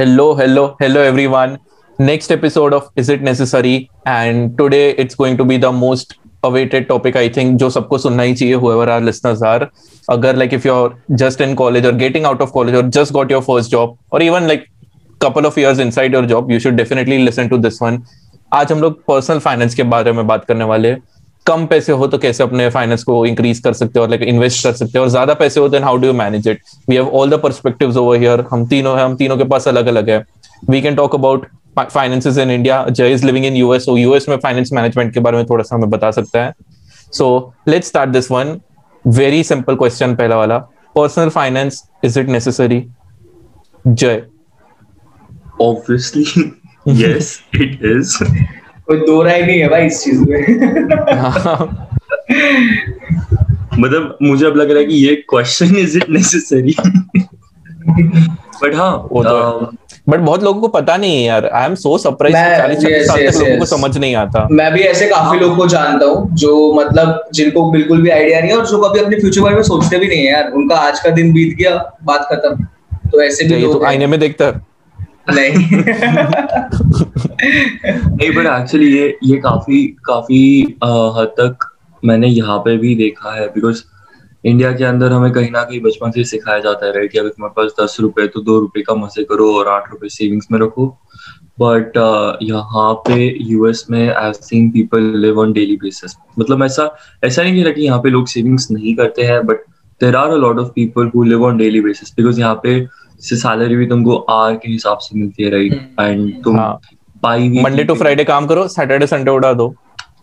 Hello, hello, hello, everyone. Next episode of Is It Necessary? And today it's going to be the most awaited topic, I think, जो सबको सुनना ही चाहिए, whoever our listeners are. अगर like if you're just in college or getting out of college or just got your first job or even like couple of years inside your job, you should definitely listen to this one. आज हम लोग personal finance के बारे में बात करने वाले हैं कम पैसे हो तो कैसे अपने फाइनेंस को इंक्रीज कर सकते हो और लाइक इन्वेस्ट कर सकते हो? और ज़्यादा पैसे हो then how do you manage it we have all the perspectives over here हम तीनों हैं हम तीनों के पास अलग अलग है. We can talk about finances in India Jay is living in US so US में फाइनेंस मैनेजमेंट के बारे में थोड़ा सा हमें बता सकता है. So let start this one very simple question पहला वाला. Personal finance is it necessary Jay Obviously, yes, it is. कोई दो राय नहीं है भाई इस चीज़ में। मतलब मुझे अब लग रहा है कि ये question is it necessary but हाँ वो तो um, बट बहुत लोगों को पता नहीं है यार। आई एम सो सरप्राइज़ मैं- चालीस yes, साल तक लोगों को समझ नहीं आता। मैं भी ऐसे काफ़ी लोगों को जानता हूँ जो मतलब जिनको बिल्कुल भी आइडिया नहीं है और जो कभी अपने फ्यूचर बारे में सोचते भी नहीं है यार। उनका आज का दिन बीत गया बात खत्म। तो ऐसे भी लोग तो आईने में देखता है। नहीं बट एक्चुअली ये ये काफ़ी काफ़ी uh, हद तक मैंने यहाँ पे भी देखा है बिकॉज़ इंडिया के अंदर हमें कहीं ना कहीं बचपन से सिखाया जाता है राइट कि अगर तुम्हारे पास दस रुपए तो दो रुपए का मज़े करो और आठ रुपए सेविंग्स में रखो। बट यहाँ पे यूएस में I seen people live on daily basis मतलब ऐसा ऐसा नहीं कह कि यहाँ पे लोग सेविंग्स नहीं करते हैं but there are a lot of people who live on daily basis because यहाँ पे सैलरी भी तुमको आर के हिसाब से मिलती है राइट एंड तुम हाँ बाई मंडे टू फ्राइडे काम करो सैटरडे संडे उड़ा दो।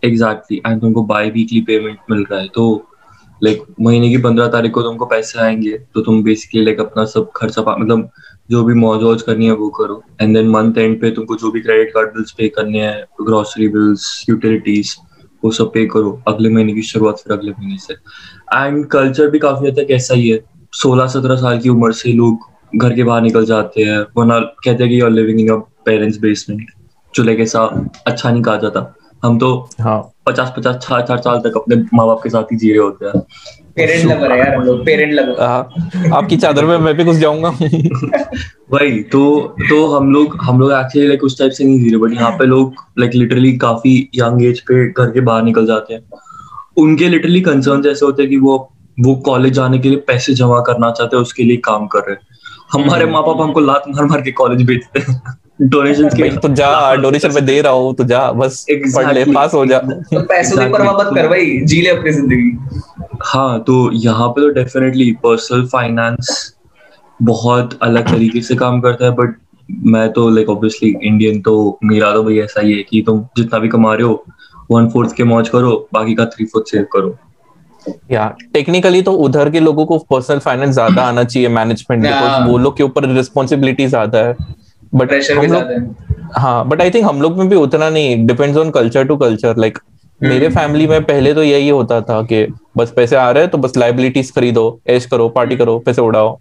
एग्जैक्टली एंड तुमको बाई वीकली पेमेंट मिल रहा है। तो लाइक महीने की पंद्रह तारीख को तुमको पैसे आएँगे तो तुम बेसिकली लाइक अपना सब खर्चा मतलब जो भी मौज वौज करनी है वो करो। एंड देन मंथ एंड पे तुमको जो भी क्रेडिट कार्ड बिल्स पे करने हैं ग्रोसरी बिल्स यूटिलिटीज वो सब पे करो। अगले महीने की शुरुआत फिर अगले महीने से। एंड कल्चर भी काफ़ी हद तक ऐसा ही है। सोलह सत्रह साल की उम्र से लोग घर के बाहर निकल जाते हैं वरना कहते हैं कि you are living in your parents basement जो लाइक ऐसा अच्छा नहीं कहा जाता। हम तो हाँ। पचास पचास चार चार साल तक अपने माँ बाप के साथ ही जी रहे होते हैं। पेरेंट लवर है यार हम लोग पेरेंट लवर हाँ, आपकी चादर में मैं भी घुस जाऊँगा। वही तो तो हम लोग हम लोग एक्चुअली लाइक उस टाइप से नहीं जी रहे बट यहाँ पे लोग लाइक लिटरली काफ़ी यंग एज पे घर के बाहर निकल जाते हैं। उनके लिटरली कंसर्न ऐसे होते हैं कि वो वो कॉलेज जाने के लिए पैसे जमा करना चाहते हैं उसके लिए काम कर रहे हैं। हमारे माँ बाप हमको लात मार मार के कॉलेज भेजते हैं। डोनेशन के तो जा डोनेशन में दे रहा हूँ तो जा बस पढ़ ले पास हो जा। तो पैसों की परवाह मत कर भाई जी ले अपनी ज़िंदगी। हाँ तो यहाँ पे तो डेफिनेटली पर्सनल फाइनेंस बहुत अलग तरीके से काम करता है बट मैं तो लाइक ऑब्वियसली इंडियन तो मेरा तो भाई ऐसा ही है कि तुम जितना भी कमा रहे हो वन फोर्थ के मौज करो बाकी का थ्री फोर्थ सेव करो। या टेक्निकली तो उधर के लोगों को पर्सनल फाइनेंस ज़्यादा आना चाहिए मैनेजमेंट हाँ। बिकॉज़ वो लोग के ऊपर रिस्पॉन्सिबिलिटी ज़्यादा है। बट हम लोग हाँ। बट आई थिंक हम लोग में भी उतना नहीं depends on culture to culture like मेरे फैमिली में पहले तो यही होता था कि बस पैसे आ रहे हैं तो बस लाइबिलिटीज खरीदो ऐश करो पार्टी करो पैसे उड़ाओ।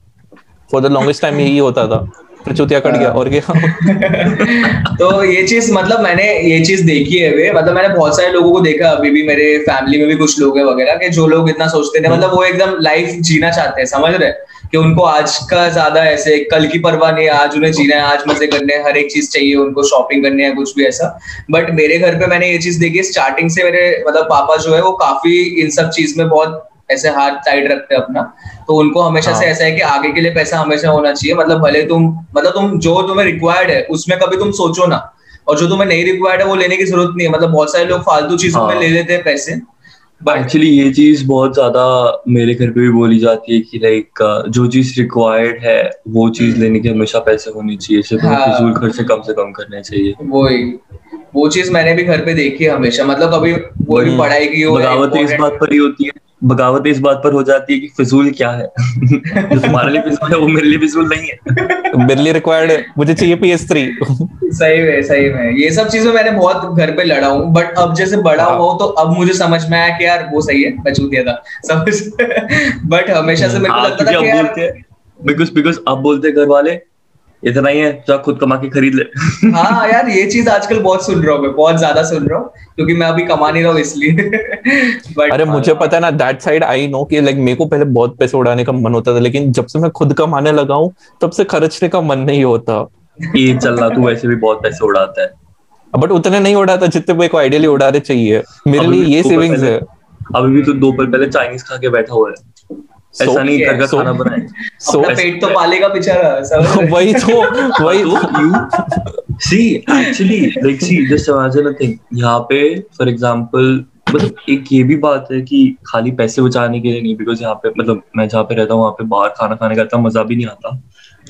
फॉर द लॉन्गेस्ट टाइम यही होता था। फिर चुतिया कट गया, और क्या? तो ये चीज़ मतलब मैंने ये चीज़ देखी है वे। मतलब मैंने बहुत सारे लोगों को देखा, अभी भी मेरे फैमिली में भी कुछ लोग हैं वगैरह, कि जो लोग इतना सोचते थे मतलब वो एकदम लाइफ जीना चाहते हैं, समझ रहे कि उनको आज का ज़्यादा ऐसे, कल की परवाह नहीं, आज उन्हें जीना है, आज मज़े करने हैं, हर एक चीज़ चाहिए, उनको शॉपिंग करने है, कुछ भी ऐसा। बट मेरे घर पे मैंने ये चीज़ देखी स्टार्टिंग से मेरे मतलब पापा जो है, वो काफ़ी इन सब चीज़ में बहुत ऐसे हाथ टाइट रखते हैं अपना तो उनको हमेशा हाँ. से। ऐसा है कि आगे के लिए पैसा हमेशा होना चाहिए मतलब भले तुम मतलब तुम जो तुम्हें रिक्वायर्ड है उसमें कभी तुम सोचो ना और जो तुम्हें नहीं रिक्वायर्ड है वो लेने की ज़रूरत नहीं है मतलब बहुत सारे लोग फालतू चीज़ों में हाँ। ले लेते हैं पैसे एक्चुअली ये चीज़ बहुत ज़्यादा मेरे घर पे भी बोली जाती है कि लाइक जो चीज़ रिक्वायर्ड है वो चीज़ लेने के हमेशा पैसे होने चाहिए सिर्फ़ हाँ। फिजूल खर्चे कम से कम करने चाहिए वही वो चीज़ मैंने भी घर पे देखी है हमेशा मतलब कभी वो भी हम्म। पढ़ाई की हो बगावत इस बात पर ही होती है बगावत इस बात पर हो जाती है कि फिजूल क्या है? जो तुम्हारे लिए फिजूल है वो मेरे लिए फिजूल नहीं है। बिरली रिक्वायर्ड मुझे चाहिए पी एस थ्री सही में सही में। ये सब चीज़ें मैंने बहुत घर पे लड़ा हूँ बट अब जैसे बड़ा हाँ। हुआ तो अब मुझे समझ में आया कि यार वो सही है मैं चूतिया था समझ। बट हमेशा से मेरे को हाँ, लगता था कि यार बिकॉज़ बिकॉज़ अब बोलते घर वाले इतना ही है जा खुद कमा के खरीद ले। हाँ यार ये चीज़ आजकल बहुत सुन रहा हूँ मैं बहुत ज़्यादा सुन रहा हूँ क्योंकि मैं अभी कमा नहीं रहा हूँ इसलिए। अरे मुझे पता है ना दैट साइड आई नो कि लाइक मेरे को पहले बहुत पैसे उड़ाने का मन होता था लेकिन जब से मैं खुद कमाने लगा हूँ तब से खर्चने का मन नहीं होता। ये चल रहा तू वैसे भी बहुत पैसे उड़ाता है। बट उतने नहीं उड़ाता जितने मेरे को आइडियली उड़ाने चाहिए। मेरे लिए ये सेविंग्स है। अभी भी तू दो पल पहले चाइनीज़ खा के बैठा हुआ है। ऐसा नहीं घर का so- खाना बनाए। सो अपना पेट तो पालेगा बेचारा वही तो वही तो। See actually like see just imagine a thing. यहाँ पे फॉर एग्जांपल मतलब एक ये भी बात है कि खाली पैसे बचाने के लिए नहीं बिकॉज़ यहाँ पे मतलब मैं जहाँ पे रहता हूँ वहाँ पे बाहर खाना खाने का इतना मज़ा भी नहीं आता।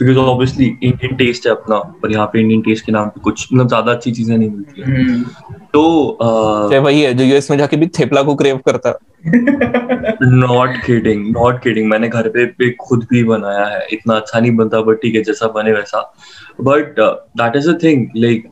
बिकॉज़ ऑब्वियसली इंडियन टेस्ट है अपना और यहाँ पे इंडियन टेस्ट के नाम पे कुछ मतलब ज़्यादा अच्छी चीज़ें नहीं मिलती है। हम्म। तो वही है जो यूएस में जाके भी थेपला को क्रेव करता नॉट किडिंग नॉट किडिंग मैंने घर पे पे खुद भी बनाया है। इतना अच्छा नहीं बनता बट ठीक है जैसा बने वैसा। But that is a thing like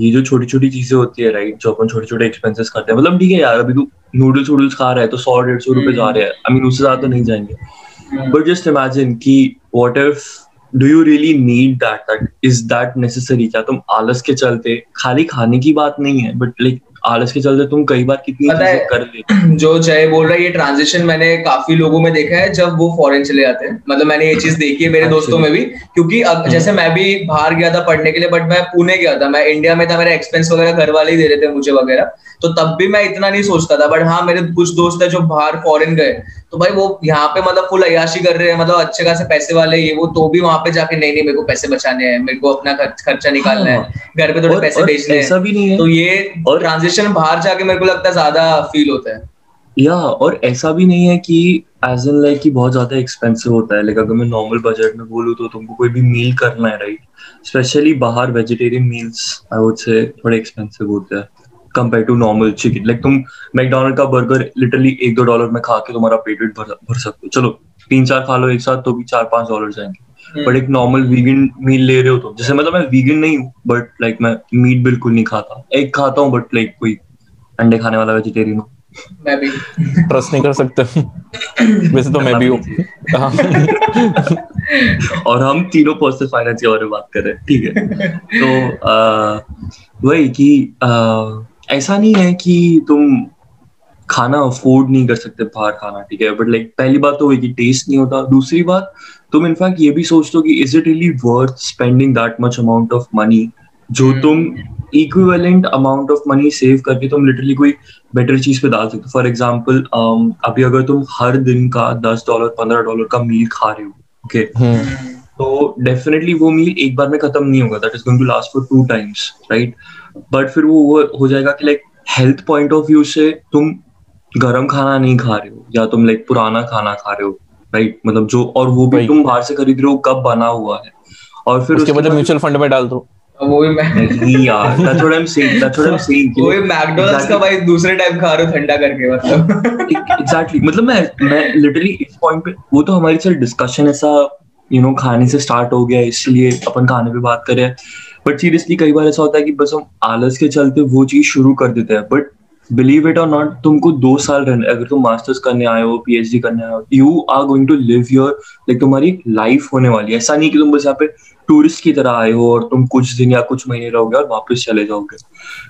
ये जो छोटी छोटी चीज़ें होती है राइट जो अपन छोटे छोटे एक्सपेंसेस करते हैं। मतलब ठीक है यार अभी तू नूडल्स वूडल्स खा रहा है तो सौ डेढ़ सौ रुपए जा रहे हैं। आई मीन उससे ज़्यादा तो नहीं जाएँगे। बट जस्ट इमेजिन की what if do you really need that that is that necessary क्या तुम आलस के चलते खाली खाने की बात नहीं है बट लाइक आलस के चलते तुम कई बार कितनी चीज़ें कर लेते जो जय बोल रहा है ये ट्रांजिशन मैंने काफ़ी लोगों में देखा है जब वो फॉरेन चले जाते हैं। मतलब मैंने ये चीज़ देखी है मेरे दोस्तों में भी क्योंकि अब जैसे मैं भी बाहर गया था पढ़ने के लिए बट मैं पुणे गया था। मैं इंडिया में था मेरा एक्सपेंस वगैरह घर वाले ही दे रहे थे मुझे वगैरह। तो तब भी मैं इतना नहीं सोचता था बट हाँ मेरे कुछ दोस्त है जो बाहर फॉरेन गए। तो भाई वो यहाँ पे मतलब फुल अयाशी कर रहे हैं मतलब अच्छे खासे पैसे वाले ये वो तो भी वहाँ पे जाके नहीं नहीं मेरे को पैसे बचाने हैं मेरे को अपना खर्च खर्चा निकालना हाँ, है। घर पे थोड़े और- पैसे हैं। ऐसा भी नहीं है। तो ये और- ट्रांजिशन बाहर जाके मेरे को लगता है ज़्यादा फील होता है। या और ऐसा भी नहीं है कि एज इन लाइक कि बहुत ज़्यादा एक्सपेंसिव होता है लाइक अगर मैं नॉर्मल बजट में बोलूँ तो तुमको कोई भी मील करना है राइट स्पेशली बाहर vegetarian meals I would say थोड़े एक्सपेंसिव होते हैं। Compare to normal chicken like तुम मैकडोनल्ड का बर्गर लिटरली एक दो डॉलर में खा के तुम्हारा पेट वेट भर भर सकते हो। चलो तीन चार खा लो एक साथ तो भी चार पाँच डॉलर जाएँगे। बट एक नॉर्मल वीगन मील ले रहे हो तो जैसे मतलब मैं वीगन नहीं हूँ बट लाइक मैं मीट बिल्कुल नहीं खाता। एग खाता हूँ बट लाइक कोई अंडे खाने वाला वेजिटेरियन हूँ। मैं भी। ट्रस्ट नहीं कर सकते। वैसे तो मैं भी हूँ। हाँ। और हम तीनों पर्सनल फाइनेंस के बारे में बात कर रहे हैं ठीक है? तो आ, वही कि आ, ऐसा नहीं है कि तुम खाना अफोर्ड नहीं कर सकते बाहर खाना ठीक है? बट लाइक पहली बात तो हुई कि टेस्ट नहीं होता। दूसरी बात तुम इनफैक्ट ये भी सोचते हो कि is it really worth spending that much amount of money जो तुम equivalent amount of money save करके तुम लिटरली कोई बेटर चीज़ पे डाल सकते हो। फॉर एग्ज़ाम्पल अभी अगर तुम हर दिन का दस डॉलर पंद्रह डॉलर का मील खा रहे हो ओके हम्म, तो डेफिनेटली वो मील एक बार में खत्म नहीं होगा। That is going to last for two times right but फिर वो वो हो जाएगा कि like health point of view से तुम गरम खाना नहीं खा रहे हो या तुम लाइक पुराना खाना खा रहे हो राइट मतलब जो और वो भी तुम बाहर से खरीद रहे हो कब बना हुआ है? और फिर उसके बदले बाद म्यूचुअल फंड में डाल दो। वो भी मैं यार that's what I'm saying that's what I'm saying कि वो भी like, मैकडोनल्ड्स का भाई दूसरे टाइम खा रहे हो ठंडा करके मतलब। एग्जैक्टली मतलब मैं मैं लिटरली इस पॉइंट पे वो तो हमारी चल डिस्कशन ऐसा यू नो खाने से स्टार्ट हो गया इसलिए अपन खाने पे बात कर रहे हैं। बट सीरियसली कई बार ऐसा होता है कि बस हम आलस के चलते वो चीज़ शुरू कर देते हैं। But believe it or not तुमको दो साल रहने, अगर तुम मास्टर्स करने आए हो पी एच डी करने आए हो you are going to live your like तुम्हारी लाइफ होने वाली है। ऐसा नहीं कि तुम बस यहाँ पे टूरिस्ट की तरह आए हो और तुम कुछ दिन या कुछ महीने रहोगे और वापस चले जाओगे।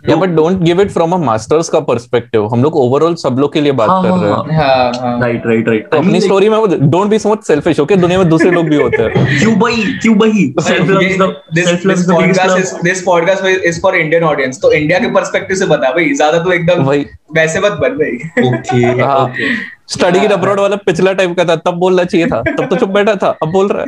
या but don't give it from a masters का पर्सपेक्टिव हम लोग ओवरऑल सब लोग के लिए बात हाँ, कर हाँ, रहे हाँ। हैं। हाँ हाँ। राइट राइट राइट अपनी स्टोरी में don't be so much selfish okay दुनिया में दूसरे लोग भी होते हैं। क्यों भाई क्यों भाई this podcast is for Indian audience. तो इंडिया के पर्सपेक्टिव से बता भाई ज़्यादा तो एकदम वही। वैसे मत बन भाई। Okay. Okay study in abroad वाला पिछला टाइम का था तब बोलना चाहिए था। तब तो चुप बैठा था अब बोल रहा है।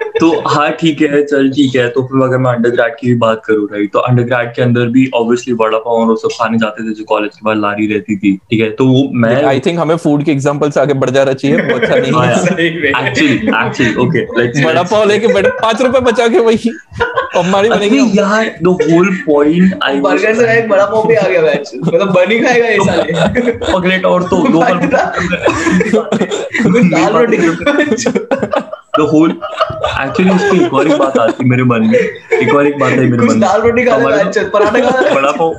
तो हाँ ठीक है चल ठीक है। तो फिर अगर मैं अंडर की भी बात करूँ राइट तो अंडर के अंदर भी ऑब्वियसली बड़ा पाव और सब खाने जाते थे जो कॉलेज के बाद लारी रहती थी ठीक है? तो वो मैं आई थिंक हमें फ़ूड के एग्जांपल से आगे बढ़ जाना चाहिए वो अच्छा नहीं हाँ। एक्चुअली एक्चुअली ओके लेट्स बड़ा पाव लेके बैठ पाँच रुपए बचा के वही। हमारी बनेगी। यार the whole point I burger से एक बड़ा पाव भी आ गया मैच मतलब बन ही खाएगा ये साले। और तो दो कुछ दाल रोटी। द होल एक्चुअली उसकी एक और एक बात आती मेरे मन में। एक और एक बात है मेरे मन में। दाल रोटी खा हमारे लेगा जो- पराठा खा बड़ा पाव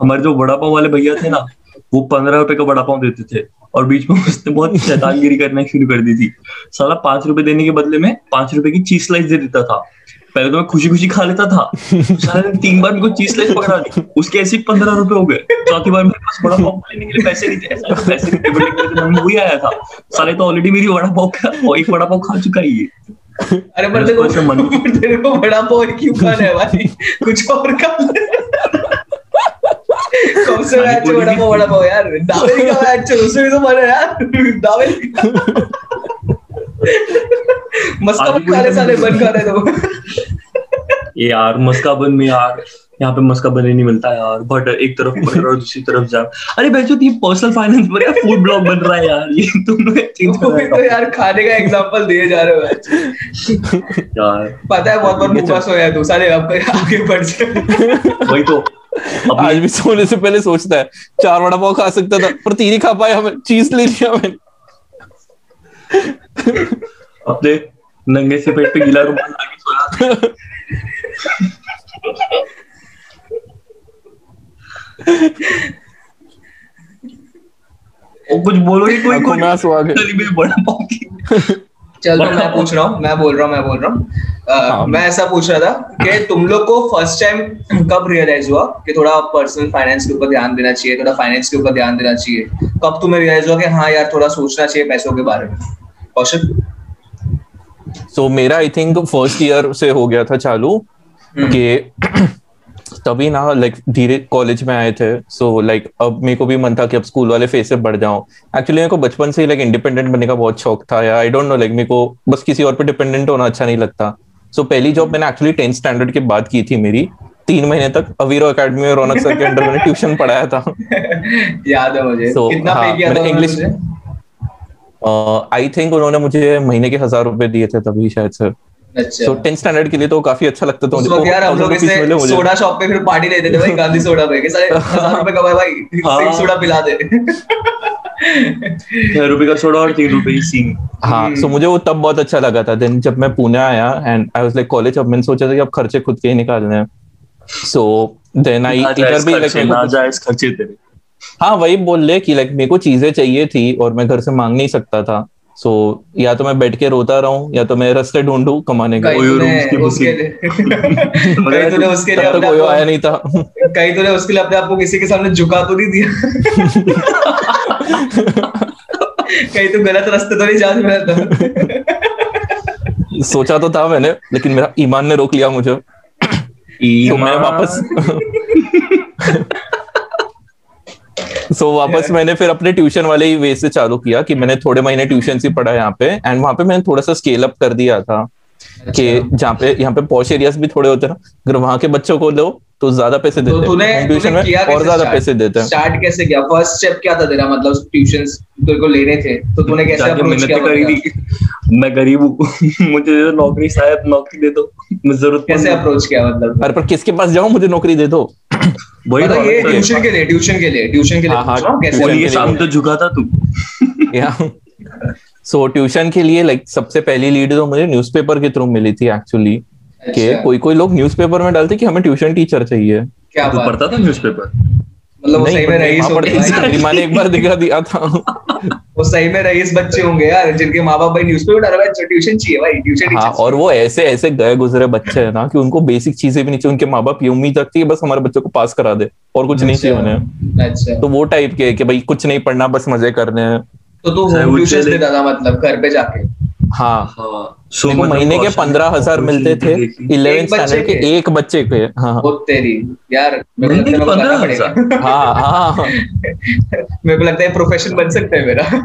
हमारे जो बड़ा पाव वाले भैया थे ना वो पंद्रह रुपए का बड़ा पाव देते थे। और बीच में उसने बहुत शैतानगिरी करना शुरू कर दी थी। साला पाँच रुपए देने के बदले में पाँच रुपए की चीज़ स्लाइस दे देता था। पहले तो मैं खुशी खुशी खा लेता था। तीन बार मेरे को चीज़ स्लाइस पकड़ा दी। उसके ऐसे ही पंद्रह रुपए हो गए। चौथी बार मेरे पास बड़ा पाव लेने के लिए पैसे नहीं थे। ऐसा तो पैसे नहीं थे। बट मेरे वही आया था। साले तो ऑलरेडी मेरी बड़ा पाव का और एक बड़ा पाव खा चुका ही है अरे पर मन- तेरे को बड़ा पाव क्यों खाना है भाई? कुछ और खा कब से मैच बड़ा पाव बड़ा पाव यार। दावेली का मैच चल उसमें भी तो है यार। दावेली का मस्का बन पानीपुरी खा ले का साले बन खा रहे तो यार मस्का बन में यार यहाँ पे मस्का बन ही नहीं मिलता यार। बट एक तरफ़ बटर और दूसरी तरफ़ जाम अरे बैचो ये पर्सनल फाइनेंस पर यार फ़ूड ब्लॉग बन रहा है यार। ये तुम लोग चेंज कर भी तो यार खाने का एग्जांपल दिए जा रहे हो यार पता है बहुत बहुत मुँह सोया तू। साले अब आगे बढ़ से वही तो। आज भी सोने से पहले सोचता है चार वड़ा पाव खा सकता था पर तीन ही खा पाया हमें चीज़ ले लिया मैंने। अपने नंगे से पेट पे गीला रुमाल आगे सोया। और कुछ बोलो ही कोई कोई में आँसू आ में बड़ा पाव की। चल तो मैं पूछ रहा हूँ मैं बोल रहा हूँ मैं बोल रहा हूँ। हाँ। मैं ऐसा पूछ रहा था कि तुम लोग को फ़र्स्ट टाइम कब रियलाइज़ हुआ कि थोड़ा पर्सनल फाइनेंस के ऊपर ध्यान देना चाहिए थोड़ा फाइनेंस के ऊपर ध्यान देना चाहिए? कब तुम्हें रियलाइज़ हुआ कि हाँ यार थोड़ा सोचना चाहिए पैसों के बारे में? कौशल सो मेरा आई थिंक फ़र्स्ट ईयर से हो गया था चालू हम्म। कि तभी ना लाइक धीरे कॉलेज में आए थे। सो लाइक अब मेरे को भी मन था कि अब स्कूल वाले फेस से बढ़ जाऊँ। एक्चुअली मेरे को बचपन से ही लाइक इंडिपेंडेंट बनने का बहुत शौक था या आई डोंट नो लाइक मेरे को बस किसी और पे डिपेंडेंट होना अच्छा नहीं लगता। सो पहली जॉब मैंने एक्चुअली टेंथ स्टैंडर्ड के बाद की थी मेरी। तीन महीने तक अवीरो एकेडमी में रौनक सर के अंडर मैंने ट्यूशन पढ़ाया था। याद है मुझे। So, कितना हाँ, मैंने उन्होंने आई थिंक उन्होंने मुझे महीने के हज़ार रुपए दिए थे तभी शायद सर अच्छा। सो टेंथ स्टैंडर्ड के लिए तो काफ़ी अच्छा लगता था मुझे। यार हम लोग मुझे। सोडा शॉप पे फिर पार्टी लेते थे भाई गांधी सोडा पे। कि हज़ार रुपए कमाए भाई? हाँ। सिंह सोडा पिला दे। रुपए का सोडा और तीन रुपए हाँ हम्म। सो मुझे वो तब बहुत अच्छा लगा था देन जब मैं पुणे आया and I was like college अब मैंने सोचा था कि अब खर्चे खुद के ही निकालने हैं। सो देन आई इधर भी लाइक खर्चे तेरे। हाँ वही बोल ले कि लाइक मेरे को चीज़ें चाहिए थी और मैं घर से मांग नहीं सकता था। सो so, या तो मैं बैठ के रोता रहूँ या तो मैं रास्ते ढूंढू कमाने का उसके। लिए कहीं तूने उसके लिए कोई आया नहीं था। कहीं तूने उसके लिए अपने आप को किसी के सामने झुका तो नहीं दिया। कहीं तू गलत रास्ते तो नहीं जा रहा था। सोचा तो था मैंने लेकिन मेरा ईमान ने रोक लिया मुझे। तो मैं वापस सो so, वापस मैंने फिर अपने ट्यूशन वाले ही वे से चालू किया कि मैंने थोड़े महीने ट्यूशन से पढ़ा यहाँ पे एंड वहाँ पे मैंने थोड़ा सा स्केल अप कर दिया था। कि जहाँ पे यहाँ पे पॉश एरियाज़ भी थोड़े होते ना अगर वहाँ के बच्चों को लो तो ज़्यादा पैसे तो देते हैं। तूने Home में और ज़्यादा पैसे देते हैं। स्टार्ट कैसे किया? फ़र्स्ट स्टेप क्या था तेरा? मतलब ट्यूशंस तेरे को लेने थे तो तूने कैसे अप्रोच किया करी। थी मैं गरीब हूँ। मुझे दे दो नौकरी शायद नौकरी दे दो। मैं ज़रूरत कैसे अप्रोच किया मतलब? अरे पर किसके पास जाऊँ? मुझे नौकरी दे दो। वही मतलब ये तो ट्यूशन के लिए ट्यूशन के लिए ट्यूशन के लिए हाँ, हाँ, कैसे ये शाम तो झुका था तू। सो ट्यूशन के लिए लाइक सबसे पहली लीड तो मुझे न्यूज़पेपर के थ्रू मिली थी एक्चुअली कि अच्छा, कोई कोई लोग न्यूज़पेपर में डालते कि हमें ट्यूशन टीचर चाहिए। क्या तू पढ़ता था न्यूज़पेपर मतलब वो सही में रईस होंगे। पढ़ती मेरी माँ ने एक बार दिखा दिया था। वो सही में रईस बच्चे होंगे यार जिनके माँ बाप भाई न्यूज़पेपर डाला ट्यूशन चाहिए भाई ट्यूशन हाँ और वो ऐसे ऐसे गए गुजरे बच्चे है ना कि उनको बेसिक चीज़ें भी नहीं चाहिए उनके माँ बाप ये उम्मीद रखती है बस हमारे बच्चों को पास करा दे और कुछ नहीं चाहिए उन्हें। अच्छा। तो वो टाइप के कि भाई कुछ नहीं पढ़ना बस मज़े करने हैं। तो तू होम ट्यूशन देता था मतलब घर पे जाके? हाँ। हाँ। सो मेरे को मतलब महीने के पंद्रह हज़ार मिलते थे देखी। इलेवेंथ स्टैंडर्ड के? एक बच्चे के हाँ। वो तेरी। यार मेरे को 15,000? पड़ेगा। हाँ हाँ। मेरे को लगता है प्रोफेशन बन सकता है मेरा।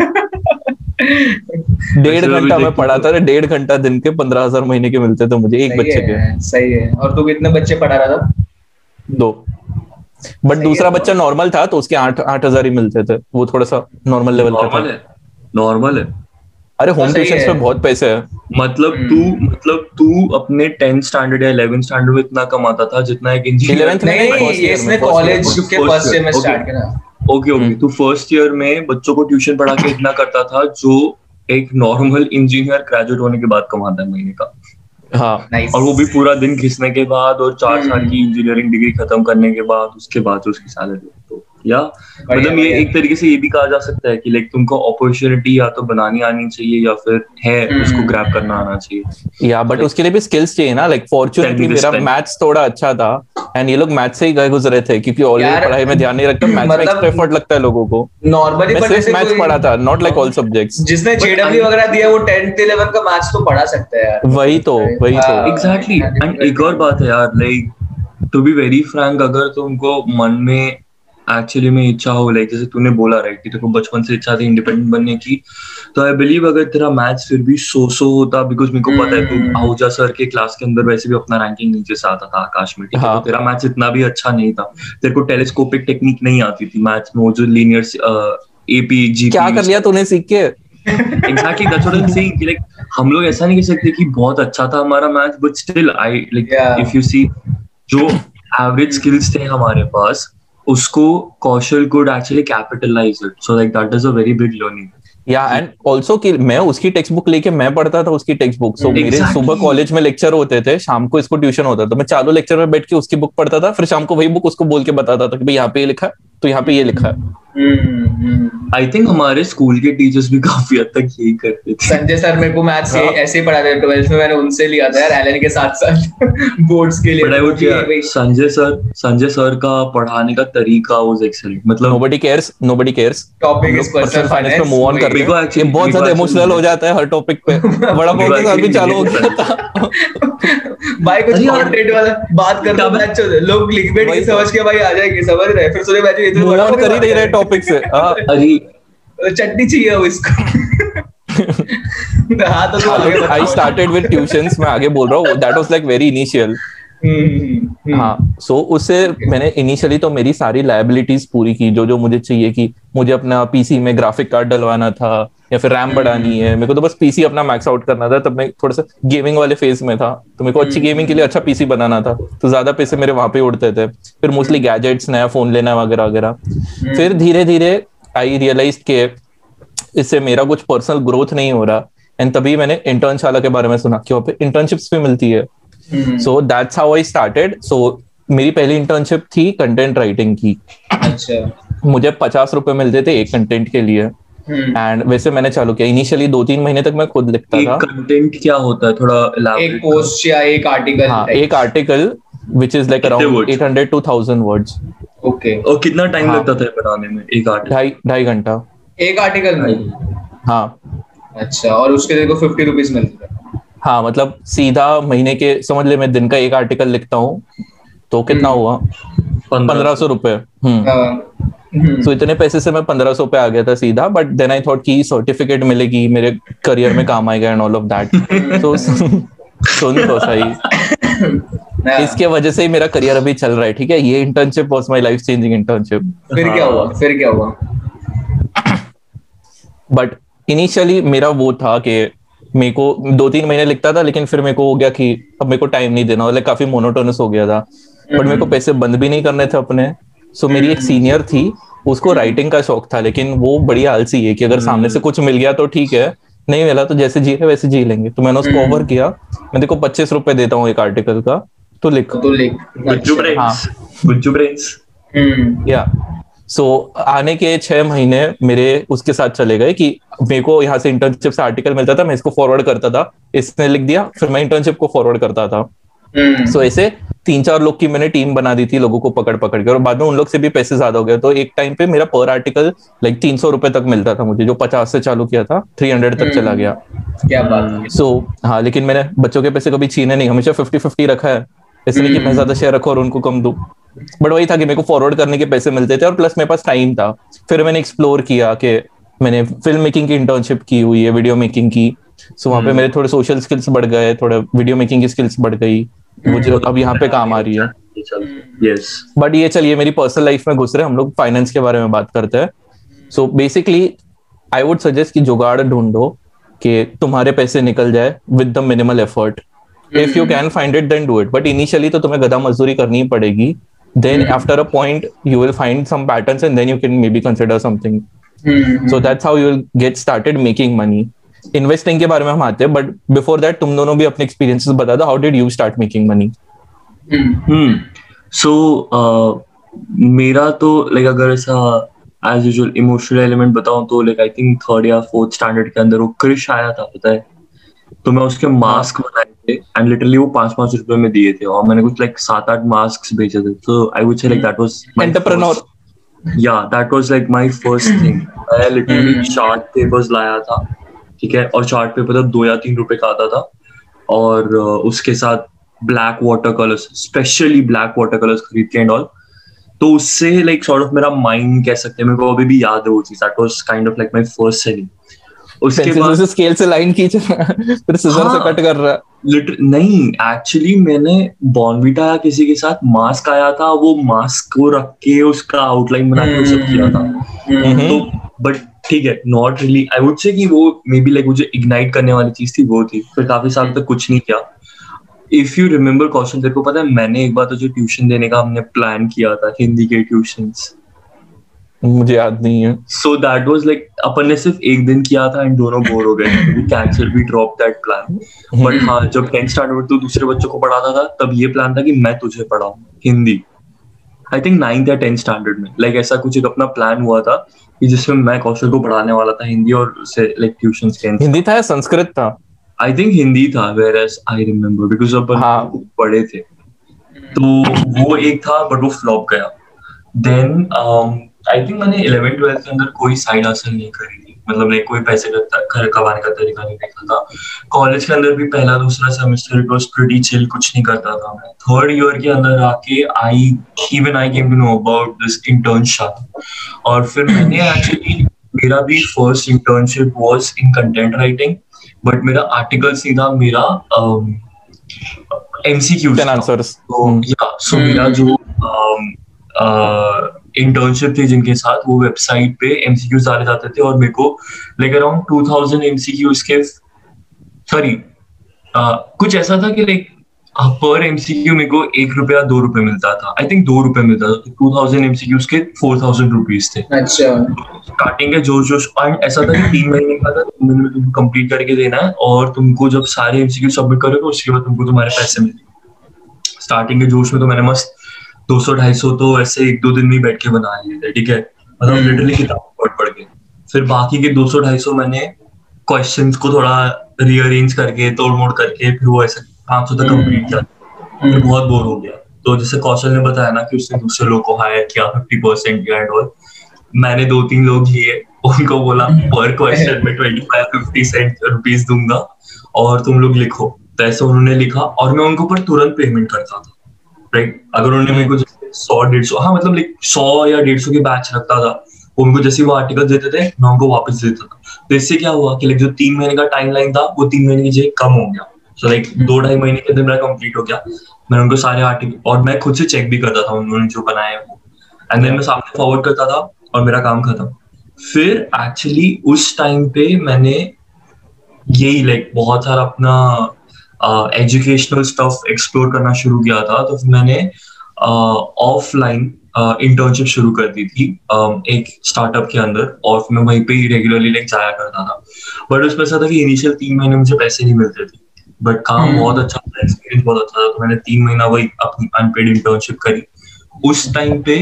डेढ़ वैसे घंटा मैं पढ़ा तो- था डेढ़ घंटा दिन के पंद्रह हज़ार महीने के मिलते थे मुझे एक सही बच्चे के। है सही है। और तू कितने बच्चे पढ़ा रहा था? दो। बट दूसरा बच्चा नॉर्मल था तो उसके आठ आठ हज़ार ही मिलते थे। वो थोड़ा सा नॉर्मल लेवल का था। नॉर्मल है। अरे होम ट्यूशन। में बहुत पैसे है। मतलब हम्म। तू मतलब तू अपने टेंथ स्टैंडर्ड या इलेवेंथ स्टैंडर्ड में इतना कमाता था जितना एक इंजीनियर नहीं इसने कॉलेज के फ़र्स्ट ईयर में स्टार्ट करा। Okay okay hmm. तू फ़र्स्ट ईयर में बच्चों को ट्यूशन पढ़ा के इतना करता था जो एक नॉर्मल इंजीनियर ग्रेजुएट होने के बाद कमाता है महीने का। हाँ nice. और वो भी पूरा दिन घिसने के बाद और चार हम्म। साल की इंजीनियरिंग डिग्री खत्म करने के बाद उसके बाद उसकी सैलरी तो या मतलब ये एक तरीके से ये भी कहा जा सकता है कि लाइक तुमको अपॉर्चुनिटी या तो बनानी आनी चाहिए या फिर है उसको ग्रैब करना आना चाहिए। या बट उसके लिए भी स्किल्स चाहिए ना लाइक फॉर्चुनेटली मेरा मैथ्स थोड़ा अच्छा था एंड ये लोग मैथ्स से ही गए गुजरे थे क्योंकि ऑलरेडी पढ़ाई में ध्यान नहीं रखता मैथ्स में एक्स्ट्रा एफर्ट लगता है लोगों को। नॉर्मली सिर्फ़ मैथ्स पढ़ा था नॉट लाइक ऑल सब्जेक्ट्स जिसने जेडब्ल्यू वगैरह दिया वो 10th 11th का मैथ्स तो पढ़ा सकता है यार। वही तो वही तो। एग्जैक्टली एंड एक और बात है यार like to be very frank अगर तुमको मन में एक्चुअली में इच्छा हो लाइक जैसे तूने बोला राइट कि तेरे बचपन से इच्छा थी इंडिपेंडेंट बनने की। तो आई बिलीव अगर तेरा मैथ्स फिर भी सो सो होता बिकॉज़ मेरे को पता है तू हम्म। आहूजा सर के क्लास के अंदर वैसे भी अपना रैंकिंग नीचे से आता था आकाश में ठीक है? हाँ। तो तेरा मैथ्स इतना भी अच्छा नहीं था। तेरे को टेलीस्कोपिक टेक्निक नहीं आती थी मैथ्स में वो जो लीनियर एपी जी क्या कर लिया तूने सीख के? Exactly that's what I am saying like हम लोग ऐसा नहीं कह सकते कि बहुत अच्छा था हमारा maths but still I like if you see जो एवरेज स्किल्स थे हमारे पास उसको Kaushal could actually capitalize it so like that is a very big learning या एंड ऑल्सो कि मैं उसकी टेक्स्ट बुक लेके मैं पढ़ता था उसकी टेक्स्ट बुक सो मेरे. सुबह कॉलेज में लेक्चर होते थे शाम को इसको ट्यूशन होता था मैं चालू लेक्चर में बैठ के उसकी बुक पढ़ता था फिर शाम को वही बुक उसको बोल के बताता था कि भाई यहाँ पे ये लिखा तो यहाँ पे ये लिखा। आई थिंक हमारे स्कूल के टीचर्स भी काफ़ी हद तक यही करते थे। संजय सर मेरे को मैथ्स हाँ। ऐसे ही पढ़ाते थे ट्वेल्थ में मैंने उनसे लिया था यार एलन के साथ साथ। बोर्ड्स के लिए। संजय सर संजय सर का पढ़ाने का तरीका वाज एक्सीलेंट मतलब nobody cares nobody cares Topic is personal finance पे मूव ऑन कर रहे हैं। ये बहुत ज़्यादा इमोशनल हो जाता है हर टॉपिक पे। बड़ा मेरे को बहुत साल भी चालू हो गया था। भाई कुछ कंटेंट वाला बात कर अच्छे होते लोग लिख बैठ के वही तो। समझ के भाई आ जाएँगे समझ रहे हैं? फिर सोचे बैठे इधर बड़ा ऑन हो कर ही नहीं रहे टॉपिक से हाँ अरे चटनी चाहिए अब इसको हाँ तो तू। आई स्टार्टेड विद ट्यूशंस मैं आगे बोल रहा हूँ that was like very initial. हाँ सो so उससे मैंने इनिशियली तो मेरी सारी लाइबिलिटीज पूरी की जो जो मुझे चाहिए कि मुझे अपना पीसी में ग्राफिक कार्ड डलवाना था या फिर रैम बढ़ानी है मेरे को तो बस पीसी अपना मैक्स आउट करना था तब मैं थोड़ा सा गेमिंग वाले फ़ेज़ में था तो मेरे को अच्छी गेमिंग के लिए अच्छा पीसी बनाना था तो ज़्यादा पैसे मेरे वहाँ पे उड़ते थे। फिर मोस्टली गैजेट्स नया फ़ोन लेना वगैरह वगैरह। फिर धीरे धीरे आई रियलाइज़ के इससे मेरा कुछ पर्सनल ग्रोथ नहीं हो रहा एंड तभी मैंने इंटर्नशाला के बारे में सुना कि वहाँ पे इंटर्नशिप्स भी मिलती है। हम्म, so that's how I started so मेरी पहली इंटर्नशिप थी कंटेंट राइटिंग की। अच्छा। मुझे पचास रुपए मिलते थे एक कंटेंट के लिए। हम्म, एंड वैसे मैंने चालू किया। इनिशियली दो तीन महीने तक मैं खुद लिखता एक था। कंटेंट क्या होता है? थोड़ा एक पोस्ट या एक आर्टिकल हाँ एक article which is like around eight hundred to thousand words okay और कितना टाइम हाँ। लगता था बनाने में एक आर्टिकल ढाई ढाई घंटा। एक आर्टिकल में? हाँ। अच्छा और उसके लिए को फिफ्टी रुपीज़ मिलते। थे हाँ मतलब सीधा महीने के समझ ले मैं दिन का एक आर्टिकल लिखता हूँ तो कितना हम्म। हुआ? पंद्रह सौ। रुपए हम्म। हाँ, हम्म, सो इतने पैसे से मैं पंद्रह सौ पे आ गया था सीधा बट देन आई थॉट कि सर्टिफिकेट मिलेगी मेरे करियर में काम आएगा and all of that so सुन तो सही। हाँ, इसके वजह से ही मेरा करियर अभी चल रहा है ठीक है? ये internship was my life changing internship फिर क्या हुआ? फिर क्या हुआ? बट इनिशियली मेरा वो था कि मेरे को दो तीन महीने लिखता था लेकिन फिर मेरे को हो गया कि अब मेरे को टाइम नहीं देना मतलब काफ़ी मोनोटोनस हो गया था। बट मेरे को पैसे बंद भी नहीं करने थे अपने। सो मेरी एक सीनियर थी उसको राइटिंग का शौक था लेकिन वो बड़ी आलसी है कि अगर सामने से कुछ मिल गया तो ठीक है नहीं मिला तो जैसे जी रहे वैसे जी लेंगे। तो मैंने उसको ओवर किया मैं देखो पच्चीस रुपए देता हूँ एक आर्टिकल का तो लिख। तो लिख। गुज्जू गुज्जू ब्रेन्स हम्म, या सो so, आने के छह महीने मेरे उसके साथ चले गए कि मेरे को यहाँ से इंटर्नशिप से आर्टिकल मिलता था मैं इसको फॉरवर्ड करता था। इसने लिख दिया फिर मैं इंटर्नशिप को फॉरवर्ड करता था। हम्म, सो ऐसे तीन चार लोग की मैंने टीम बना दी थी लोगों को पकड़ पकड़ के। और बाद में उन लोग से भी पैसे ज़्यादा हो गए। तो एक टाइम पे मेरा पर आर्टिकल लाइक तीन सौ रुपए तक मिलता था मुझे जो पचास से चालू किया था थ्री हंड्रेड तक चला गया। क्या बात सो हाँ लेकिन मैंने बच्चों के पैसे कभी छीने नहीं हमेशा फिफ्टी फिफ्टी रखा है। इसलिए कि मैं ज़्यादा शेयर रखूँ और उनको कम दूँ। बट वही था कि मेरे को फॉरवर्ड करने के पैसे मिलते थे और प्लस मेरे पास टाइम था। फिर मैंने एक्सप्लोर किया कि मैंने फ़िल्म मेकिंग की इंटर्नशिप की हुई है वीडियो मेकिंग की। सो वहाँ पे मेरे थोड़े सोशल स्किल्स बढ़ गए थोड़े वीडियो मेकिंग की स्किल्स बढ़ गई। वो जो अब यहाँ पे काम आ रही है। यस बट ये चलिए मेरी पर्सनल लाइफ में घुस रहे हम लोग फाइनेंस के बारे में बात करते हैं। So basically I would suggest कि जुगाड़ ढूंढो कि तुम्हारे पैसे निकल जाए with the minimal effort if you can find it then do it but initially तो तुम्हें गधा मजदूरी करनी ही पड़ेगी. Then after a point you will find some patterns and then you can maybe consider something so that's how you will get started making money investing के बारे में हम आते हैं बट बिफोर दैट तुम दोनों भी अपने एक्सपीरियंसेस बता दो. How did you start making money so मेरा तो लाइक अगर ऐसा एज यूजुअल इमोशनल एलिमेंट बताऊँ तो लाइक आई थिंक थर्ड या फोर्थ स्टैंडर्ड के अंदर वो क्रिश आया था पता है? तो मैं उसके मास्क बनाए थे एंड लिटरली वो पाँच पाँच रुपए में दिए थे और मैंने कुछ लाइक सात आठ मास्क बेचे थे। तो I would say like that was entrepreneur या that was like my first thing मैं लिटरली चार्ट पेपर्स लाया था ठीक है? और चार्ट पेपर तो दो या तीन रुपए का आता था। और उसके साथ black water colours specially black water colours खरीद के एंड ऑल तो उससे लाइक सॉर्ट ऑफ़ मेरा माइंड कह सकते हैं मेरे को अभी भी याद है वो चीज़। That was kind of like my first selling उसके बाद स्केल से लाइन खींच फिर सिजर हाँ, से कट कर रहा लिटर नहीं एक्चुअली मैंने बॉर्नविटा या किसी के साथ मास्क आया था वो मास्क को रख के उसका आउटलाइन बना के सब किया था। हम्म। तो बट ठीक है not really I would say कि वो मे बी लाइक मुझे इग्नाइट करने वाली चीज़ थी वो थी। फिर काफ़ी साल तक कुछ नहीं किया। इफ़ यू रिमेम्बर क्वेश्चन तेरे को पता है मैंने एक बार तो जो ट्यूशन देने का हमने प्लान किया था हिंदी के ट्यूशंस मुझे याद नहीं है। सो दैट वाज लाइक अपन ने सिर्फ़ एक दिन किया था एंड दोनों बोर हो गए we cancel we drop that plan but हाँ जब टेंथ स्टैंडर्ड तो दूसरे बच्चों को पढ़ाता था तब ये प्लान था कि मैं तुझे पढ़ाऊं हिंदी. आई थिंक नाइन्थ या टेंथ स्टैंडर्ड में लाइक like, ऐसा कुछ एक अपना प्लान हुआ था कि जिसमें मैं कौशल को पढ़ाने वाला था हिंदी और से लाइक ट्यूशन हिंदी था या संस्कृत था? आई थिंक हिंदी था where as I remember because अपन हाँ. पढ़े थे. तो वो एक था बट वो फ्लॉप गया. देन आई थिंक मैंने इलेवन ट्वेल्थ के अंदर कोई साइड हासिल नहीं करी थी। मतलब मैं कोई पैसे का घर कमाने का तरीका नहीं देखा था। कॉलेज के अंदर भी पहला दूसरा semester it was pretty chill कुछ नहीं करता था मैं। थर्ड ईयर के अंदर आके I even I came to know about this internship और फिर मैंने एक्चुअली मेरा भी first internship was in content writing but मेरा आर्टिकल सीधा मेरा एमसीक्यू आंसर्स तो या सो मेरा जो इंटर्नशिप थी जिनके साथ वो वेबसाइट पे एमसीक्यूज डाले जाते थे और मेरे को like around two thousand MCQs के सॉरी कुछ ऐसा था कि लाइक पर एमसीक्यू मेरे को एक रुपया दो रुपए मिलता था। आई थिंक दो रुपए मिलता था। टू थाउज़ेंड एमसीक्यूज के फोर थाउज़ेंड रुपीज़ थे। अच्छा। स्टार्टिंग के जोश जोश एंड ऐसा था कि तीन महीने का था तीन महीने में तुमको कंप्लीट करके देना है और तुमको जब सारे एमसीक्यू सबमिट करोगे उसके बाद तुमको तुम्हारे पैसे मिलेंगे। स्टार्टिंग के जोश में तो मैंने मस्त दो सौ ढाई सौ तो ऐसे एक दो दिन में बैठ के बना लिए थे ठीक है? मतलब लिटरली हम्म। किताब पढ़ पढ़ के फिर बाकी के दो सौ ढाई सौ मैंने क्वेश्चन को थोड़ा रीअरेंज करके तोड़ मोड़ करके फिर वो ऐसे पाँच सौ तक कंप्लीट किया। फिर हम्म। बहुत बोर हो गया। तो जैसे कौशल ने बताया ना कि उसने दूसरे लोग को हायर किया फिफ्टी परसेंट किया एंड ऑल मैंने दो तीन लोग लिए उनको बोला पर क्वेश्चन में twenty five fifty cent rupees दूँगा और तुम लोग लिखो। तो ऐसे उन्होंने लिखा और मैं उनको पर तुरंत पेमेंट करता था। राइट अगर उन्होंने मेरे को सौ डेढ़ सौ हाँ मतलब लाइक सौ या डेढ़ सौ के बैच रखता था उनको जैसे वो आर्टिकल देते थे मैं उनको वापस देता था। तो इससे क्या हुआ कि लाइक जो तीन महीने का टाइम लाइन था वो तीन महीने की जगह कम हो गया। सो लाइक दो ढाई महीने के अंदर मेरा कंप्लीट हो गया। मैंने उनको सारे आर्टिकल और मैं खुद से चेक भी करता था उन्होंने जो बनाए वो। एंड देन मैं सामने फॉरवर्ड करता था और मेरा काम खत्म। फिर एक्चुअली उस टाइम पे मैंने यही लाइक बहुत सारा अपना एजुकेशनल स्टफ़ एक्सप्लोर करना शुरू किया था तो फिर मैंने ऑफलाइन इंटर्नशिप शुरू कर दी थी एक स्टार्टअप के अंदर और मैं वहीं पे ही रेगुलरली लाइक जाया करता था। बट उसमें ऐसा था कि इनिशियल तीन महीने मुझे पैसे नहीं मिलते थे। बट काम हम्म। बहुत अच्छा था एक्सपीरियंस बहुत अच्छा था तो मैंने तीन महीना वही अपनी अनपेड इंटर्नशिप करी। उस टाइम पे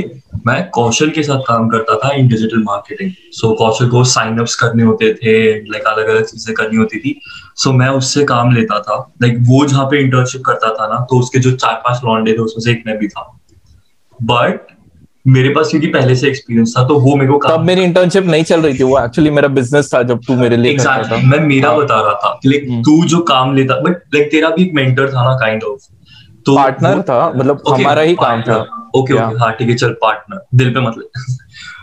मैं कौशल के साथ काम करता था in digital marketing so Kaushal को साइन अप्स करने होते थे लाइक अलग अलग चीज़ें करनी होती थी। सो so, मैं उससे काम लेता था। लाइक like, वो जहाँ पे इंटर्नशिप करता था ना तो उसके जो चार पाँच लॉन्डे थे उसमें से एक मैं भी था। बट मेरे पास क्योंकि पहले से एक्सपीरियंस था तो वो मेरे को तब मेरी इंटर्नशिप नहीं चल रही थी वो एक्चुअली मेरा बिज़नेस था जब तू मेरे लिए exactly, था। मैं मेरा हाँ. बता रहा था। Like hmm. तू जो काम लेता बट लाइक तेरा भी एक मेंटर था ना काइंड ऑफ़ तो पार्टनर था मतलब okay, हमारा ही काम था। ओके ओके हाँ ठीक है चल पार्टनर दिल पे मतलब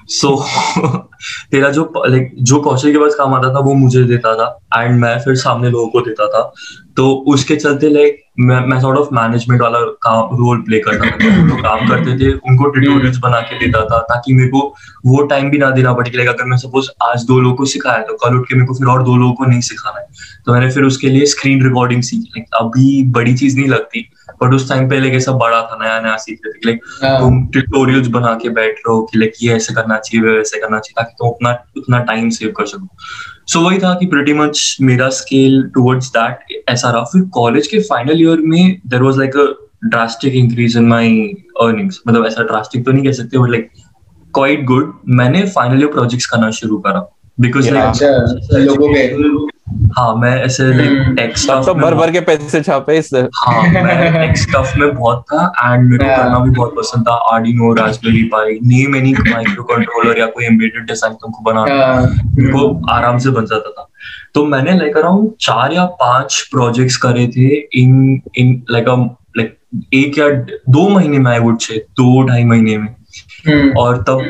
सो तेरा जो लाइक जो कौशल के पास काम आता था, वो मुझे देता था एंड मैं फिर सामने लोगों को देता था। तो उसके चलते लाइक मैं सॉर्ट ऑफ़ मैनेजमेंट वाला काम रोल प्ले करता था। तो काम करते थे, उनको ट्यूटोरियल्स बना के देता था, ताकि मेरे को वो टाइम भी ना देना पड़े अगर मैं सपोज़ आज दो लोगों को सिखाया तो कल उठ के मेरे को फिर और दो लोगों को नहीं सिखाना है। तो मैंने फिर उसके लिए स्क्रीन रिकॉर्डिंग सीखी। अभी बड़ी चीज़ नहीं लगती। बट उस टाइम पे लाइक ऐसा बड़ा था नया नया सीख रहे थे लाइक। तुम ट्यूटोरियल्स बना के बैठ रहे हो कि लाइक ये ऐसे करना चाहिए वैसे करना चाहिए ताकि तुम अपना उतना टाइम सेव कर सको सो so, वही था कि प्रिटी मच मेरा स्केल टुवर्ड्स दैट ऐसा रहा फिर कॉलेज के फाइनल ईयर में there was like drastic increase in my earnings मतलब ऐसा ड्रास्टिक तो नहीं कह सकते बट लाइक क्वाइट गुड मैंने फाइनली प्रोजेक्ट्स करना शुरू करा बिकॉज़ Yeah. लाइक अच्छा लोगों के हाँ मैं ऐसे तो भर भर के पैसे छापे इस हाँ मैं टेक स्टफ़ में बहुत था एंड मेरे को करना भी बहुत पसंद था Arduino Raspberry Pi name any micro controller या कोई एम्बेडेड डिज़ाइन तुमको बनाना। वो आराम से बन जाता था। तो मैंने लाइक अराउंड चार या पाँच प्रोजेक्ट्स करे थे इन इन लाइक लाइक एक या दो महीने में आई वुड से दो ढाई महीने में। हम्म, और तब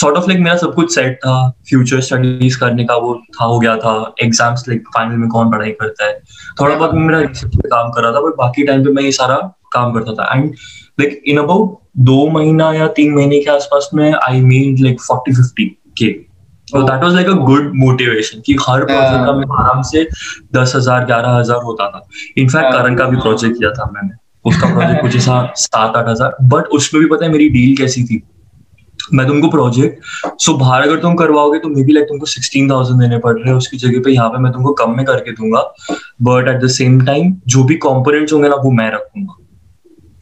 सॉर्ट ऑफ़ लाइक मेरा सब कुछ सेट था फ्यूचर स्टडीज़ करने का वो था हो गया था। एग्ज़ाम्स लाइक फाइनल में कौन पढ़ाई करता है? थोड़ा बहुत मेरा रिसर्च पे काम कर रहा था बट बाकी टाइम पे मैं ये सारा काम करता था। एंड लाइक इन अबाउट दो महीना या तीन महीने के आसपास में I made like forty fifty के that was like a good motivation कि हर प्रोजेक्ट का मेरा आराम से दस हज़ार ग्यारह हज़ार होता था। इनफैक्ट। करण का भी प्रोजेक्ट किया था मैंने। उसका प्रोजेक्ट कुछ ऐसा सात आठ हज़ार। बट उसमें भी पता है मेरी डील कैसी थी? मैं तुमको प्रोजेक्ट सो बाहर अगर तुम करवाओगे तो मे बी लाइक तुमको सिक्सटीन थाउज़ेंड देने पड़ रहे हैं उसकी जगह पे यहाँ पे मैं तुमको कम में करके दूँगा but at the same time जो भी कंपोनेंट्स होंगे ना वो मैं रखूँगा।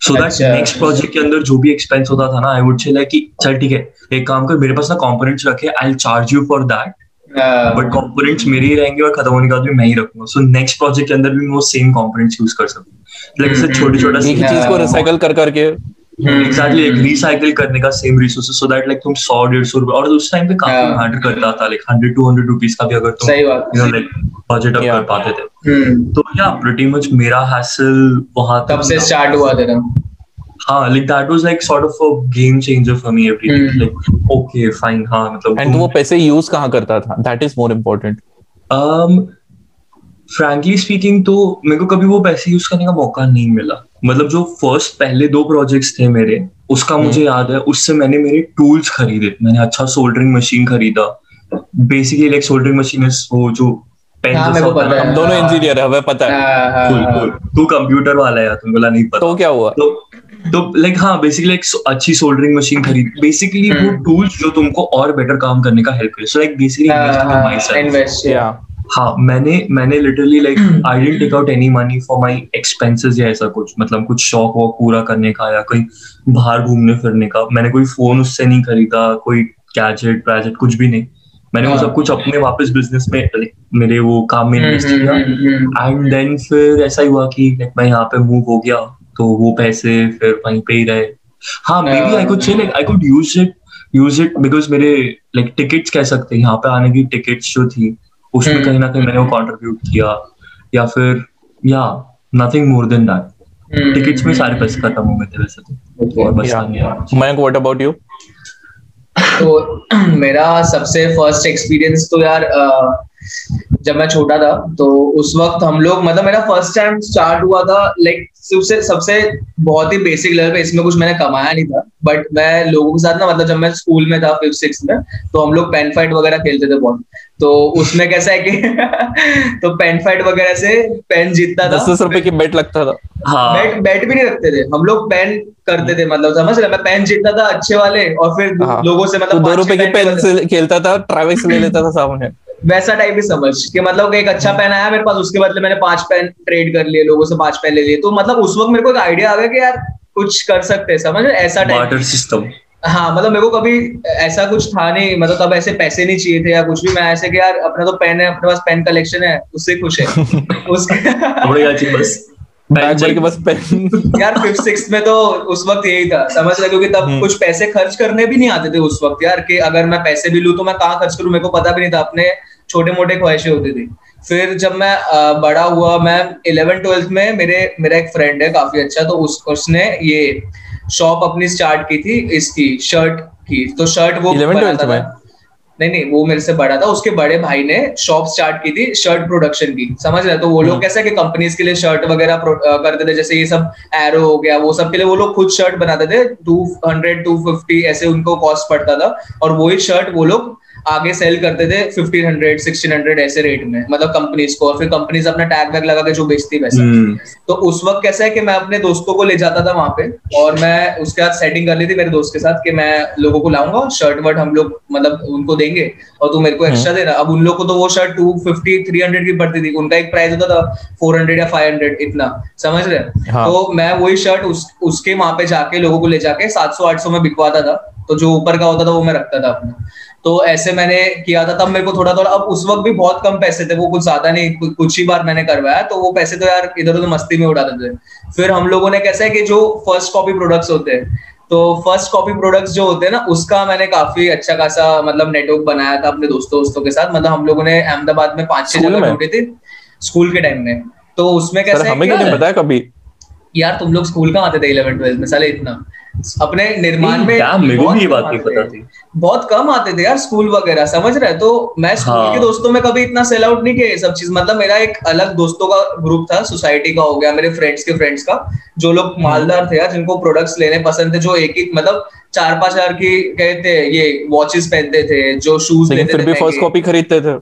सो दैट। नेक्स्ट प्रोजेक्ट के अंदर जो भी एक्सपेंस होता था ना आई वुड से लाइक कि चल ठीक है एक काम कर मेरे पास ना कंपोनेंट्स रखे I charge you for that but components मेरे ही रहेंगे और खत्म होने के बाद भी मैं ही रखूँगा। सो नेक्स्ट प्रोजेक्ट के अंदर भी मैं वो सेम कंपोनेंट्स यूज़ कर सकूँ लाइक छोटे छोटा चीज़ को रिसाइकल कर करके एग्जैक्टली एक रिसाइकिल करने का same resources so that like तुम सौ डेढ़ सौ रुपए और उस टाइम पे काफ़ी हाँ। मैटर करता था like hundred two hundred rupees का भी अगर तुम सही बात। You know like budget up कर पाते थे। हम्म, तो या प्रीटी मच मेरा हैसल वहाँ तब से स्टार्ट हुआ तेरा। हाँ like that was like sort of a game changer for me every hmm. Like okay fine हाँ मतलब एंड वो पैसे यूज़ कहाँ करता था? That is more important um frankly speaking तो मेरे को कभी वो पैसे यूज़ करने का मौका नहीं मिला। मतलब जो फ़र्स्ट पहले दो प्रोजेक्ट्स थे मेरे उसका हम्म। मुझे याद है उससे मैंने मेरे टूल्स खरीदे। मैंने अच्छा सोल्डरिंग मशीन खरीदा। बेसिकली लाइक सोल्डरिंग मशीन वो जो पेन हाँ, मेरे को पता है। हम दोनों इंजीनियर है हमें पता है। हाँ, cool, cool. तू कंप्यूटर वाला यार तुमको नहीं पता। तो क्या हुआ? तो तो लाइक हाँ बेसिकली एक अच्छी सोल्डरिंग मशीन खरीद। बेसिकली वो हम्म। टूल्स जो तुमको और बेटर काम करने का हेल्प करे। सो लाइक बेसिकली हाँ, इन्वेस्ट या हाँ मैंने मैंने literally like I didn't take out any money for my expenses या ऐसा कुछ मतलब कुछ शौक वॉक पूरा करने का या कहीं बाहर घूमने फिरने का। मैंने कोई फ़ोन उससे नहीं खरीदा कोई गैजेट वैजेट कुछ भी नहीं। मैंने वो हाँ। सब कुछ अपने वापस बिज़नेस में मेरे वो काम में इन्वेस्ट हम्म, किया। एंड देन फिर ऐसा ही हुआ कि like, मैं यहाँ पे मूव हो गया तो वो पैसे फिर वहीं पे ही रहे। हाँ maybe I could say like I could use it use it because मेरे लाइक टिकट्स कह सकते हैं। यहाँ पे आने की टिकट्स जो थी उसमें हम्म। कहीं ना कहीं मैंने वो कंट्रीब्यूट किया। या फिर या nothing more than that tickets में सारे पैसे खत्म हो गए थे वैसे तो। और बस Yeah. नहीं मैं मयंक व्हाट अबाउट यू तो मेरा सबसे फ़र्स्ट एक्सपीरियंस तो यार अ, जब मैं छोटा था तो उस वक्त हम लोग मतलब मेरा फ़र्स्ट टाइम स्टार्ट हुआ था लाइक सबसे सबसे बहुत ही बेसिक लेवल पे इसमें कुछ मैंने कमाया नहीं था बट मैं लोगों के साथ ना मतलब जब मैं स्कूल में था फिफ्थ सिक्स में तो हम लोग पेन फाइट वगैरह खेलते थे बहुत। तो उसमें कैसा है कि तो पेन फाइट वगैरह से पेन जीतता था। दस दस रुपए की बेट लगता था। हाँ। बैट बैट भी नहीं रखते थे। हम लोग पेन करते थे मतलब समझ रहे मैं पेन जीतता था अच्छे वाले और फिर हाँ। लोगों से तो मतलब दो रुपए की पेन से खेलता था। ट्रैविस ले लेता था सामने। वैसा टाइप ही समझ कि मतलब एक अच्छा पेन आया मेरे पास उसके बदले मैंने पाँच पेन ट्रेड कर लिए लोगों से पाँच पेन ले लिए। तो मतलब उस वक्त मेरे को एक आइडिया आ गया कि यार कुछ कर सकते हैं समझ ऐसा टाइप सिस्टम हाँ मतलब मेरे को कभी ऐसा कुछ था नहीं मतलब तब ऐसे पैसे नहीं चाहिए थे या कुछ भी। मैं ऐसे कि यार अपना तो पेन है अपने पास पेन कलेक्शन है उससे खुश है। उसके भर के बस पेन यार फिफ्थ सिक्स में तो उस वक्त यही था। समझ रहे क्योंकि तब हम्म। कुछ पैसे खर्च करने भी नहीं आते थे उस वक्त यार कि अगर मैं पैसे भी लूँ तो मैं कहाँ खर्च करूँ? मेरे को पता भी नहीं था। अपने छोटे मोटे ख्वाहिशें होती थी। फिर जब मैं बड़ा हुआ मैं इलेवन ट्वेल्थ में मेरे मेरा एक फ्रेंड है काफ़ी अच्छा तो उस उसने ये शॉप अपनी स्टार्ट की थी इसकी शर्ट की। तो शर्ट वो 11th बनाता 12th में? था नहीं नहीं वो मेरे से बड़ा था। उसके बड़े भाई ने शॉप स्टार्ट की थी शर्ट प्रोडक्शन की। समझ रहे तो वो लोग हम्म। कैसे कि कंपनीज़ के लिए शर्ट वगैरह करते थे जैसे ये सब एरो हो गया वो सब के लिए वो लोग खुद शर्ट बनाते थे। टू हंड्रेड टू फिफ्टी ऐसे उनको कॉस्ट पड़ता था। और वही शर्ट वो लोग आगे सेल करते थे फिफ्टीन हंड्रेड सिक्सटीन हंड्रेड ऐसे रेट में मतलब कंपनीज़ को और फिर कंपनीज़ अपना टैग वैग लगा के जो बेचती वैसा। हम्म। तो उस वक्त कैसा है कि मैं अपने दोस्तों को ले जाता था वहाँ पे और मैं उसके बाद सेटिंग कर ली थी मेरे दोस्त के साथ कि मैं लोगों को लाऊँगा शर्ट वर्ट हम लोग मतलब उनको देंगे और तू मेरे को एक्स्ट्रा देना। अब उन लोग को तो वो shirt two fifty three hundred की पड़ती थी। उनका एक प्राइस होता था फोर हंड्रेड या फाइव हंड्रेड इतना समझ रहे हाँ। तो मैं वही शर्ट उस, उसके वहाँ पे जाके लोगों को ले जाके सात सौ आठ सौ में बिकवाता था। तो जो ऊपर का होता था वो मैं रखता था अपना। तो ऐसे मैंने किया था तब मेरे को थोड़ा थोड़ा अब उस वक्त भी बहुत कम पैसे थे वो कुछ ज़्यादा नहीं कुछ ही बार मैंने करवाया तो वो पैसे तो यार इधर उधर मस्ती में उड़ाते थे। फिर हम लोगों ने कैसा है कि जो फ़र्स्ट कॉपी प्रोडक्ट्स होते हैं तो फ़र्स्ट कॉपी प्रोडक्ट्स जो होते हैं ना उसका मैंने काफ़ी अच्छा खासा मतलब नेटवर्क बनाया था अपने दोस्तों दोस्तों के साथ। मतलब हम लोगों ने अहमदाबाद में पाँच छह जगह? ढूंढे थे स्कूल के टाइम में। तो उसमें कैसे हमें क्यों बताया कभी? यार तुम लोग स्कूल कहाँ आते थे इलेवन ट्वेल्थ में? साले इतना। अपने निर्माण में मेरे को ये कम बात नहीं आते पता थे। बहुत कम आते थे यार स्कूल वगैरह समझ रहे तो मैं स्कूल हाँ। के दोस्तों में कभी इतना सेल आउट नहीं किया सब चीज़ मतलब मेरा एक अलग दोस्तों का ग्रुप था सोसाइटी का हो गया मेरे फ्रेंड्स के फ्रेंड्स का जो लोग हम्म। मालदार थे यार जिनको प्रोडक्ट्स लेने पसंद थे जो एक ही मतलब चार पाँच हज़ार की कहते ये वॉचेस पहनते थे जो शूज़ लेते फिर थे भी फ़र्स्ट कॉपी खरीदते थे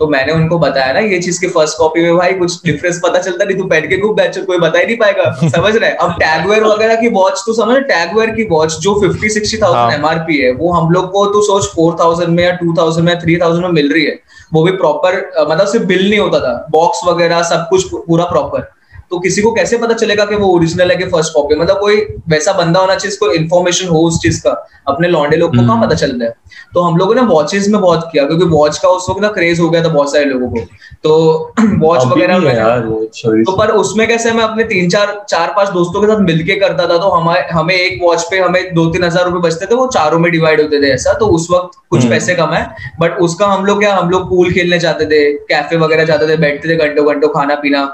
तो मैंने उनको बताया ना ये चीज़ की फ़र्स्ट कॉपी में भाई कुछ डिफरेंस पता चलता नहीं तू बैठ के खूब बैचर कोई बता ही नहीं पाएगा। समझ रहे अब टैगवेयर वगैरह की वॉच तो समझ टैगवेयर की वॉच जो फिफ्टी सिक्सटी। थाउज़ेंड एमआरपी है वो हम लोग को तो सोच फोर थाउज़ेंड में या टू थाउज़ेंड में थ्री थाउज़ेंड में मिल रही है। वो भी प्रॉपर मतलब सिर्फ़ बिल नहीं होता था। बॉक्स वगैरह सब कुछ पूरा प्रॉपर तो किसी को कैसे पता चलेगा कि वो ओरिजिनल है कि फ़र्स्ट कॉपी मतलब कोई वैसा बंदा होना चाहिए जिसको इन्फॉर्मेशन हो उस चीज़ का अपने लॉन्डे लोग को कहाँ हम्म। पता चल रहा है तो हम लोगों ने वॉचेस में बहुत किया क्योंकि वॉच का उस वक्त ना क्रेज हो गया था बहुत सारे लोगों को तो वॉच वगैरह है। तो पर उसमें कैसे मैं अपने तीन चार चार पाँच दोस्तों के साथ मिलके करता था तो हमारे हमें एक वॉच पे हमें दो तीन हज़ार रुपए बचते थे वो चारों में डिवाइड होते थे ऐसा तो उस वक्त कुछ हम्म। पैसे कमाए बट उसका हम लोग क्या हम लोग पूल खेलने जाते थे कैफ़े वगैरह जाते थे बैठते थे घंटों घंटों खाना पीना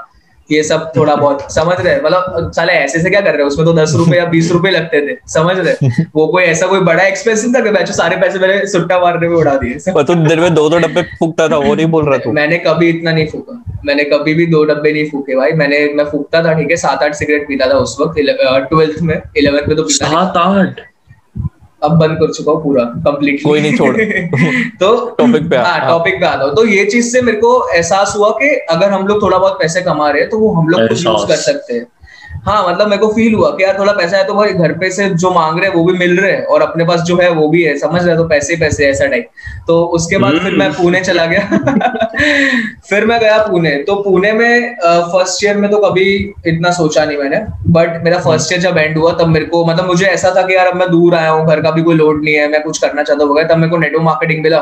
ये सब थोड़ा बहुत समझ रहे? मतलब साले ऐसे से क्या कर रहे हैं? उसमें तो दस रुपए या बीस रुपए लगते थे समझ रहे? वो कोई ऐसा कोई बड़ा एक्सपेंस नहीं था बैचो सारे पैसे मैंने सुट्टा मारने में उड़ा दिए। तू दिन में दो दो डब्बे फूकता था वो नहीं बोल रहा तू? मैंने कभी इतना नहीं फूका। मैंने कभी भी दो डब्बे नहीं फूके भाई। मैंने मैं फूकता था ठीक है सात आठ सिगरेट पीता था उस वक्त ट्वेल्थ में इलेवेंथ में तो सात आठ? अब बंद कर चुका हूँ पूरा कंप्लीट कोई नहीं, छोड़। तो टॉपिक पे हाँ हाँ। टॉपिक पे आता हूँ तो ये चीज़ से मेरे को एहसास हुआ कि अगर हम लोग थोड़ा बहुत पैसे कमा रहे हैं तो वो हम लोग कुछ यूज़ कर सकते हैं हाँ मतलब मेरे को फील हुआ कि यार थोड़ा पैसा है तो भाई घर पे से जो मांग रहे हैं वो भी मिल रहे हैं और अपने पास जो है वो भी है समझ रहे हो? तो पैसे पैसे ऐसा टाइप तो उसके बाद फिर मैं पुणे चला गया। फिर मैं गया पुणे। तो पुणे में फ़र्स्ट ईयर में तो कभी इतना सोचा नहीं मैंने बट मेरा फ़र्स्ट ईयर जब एंड हुआ तब मेरे को मतलब मुझे ऐसा था कि यार अब मैं दूर आया हूँ घर का भी कोई लोड नहीं है मैं कुछ करना चाहता हूँ वगैरह तब मेरे को नेटवर्क मार्केटिंग मिला।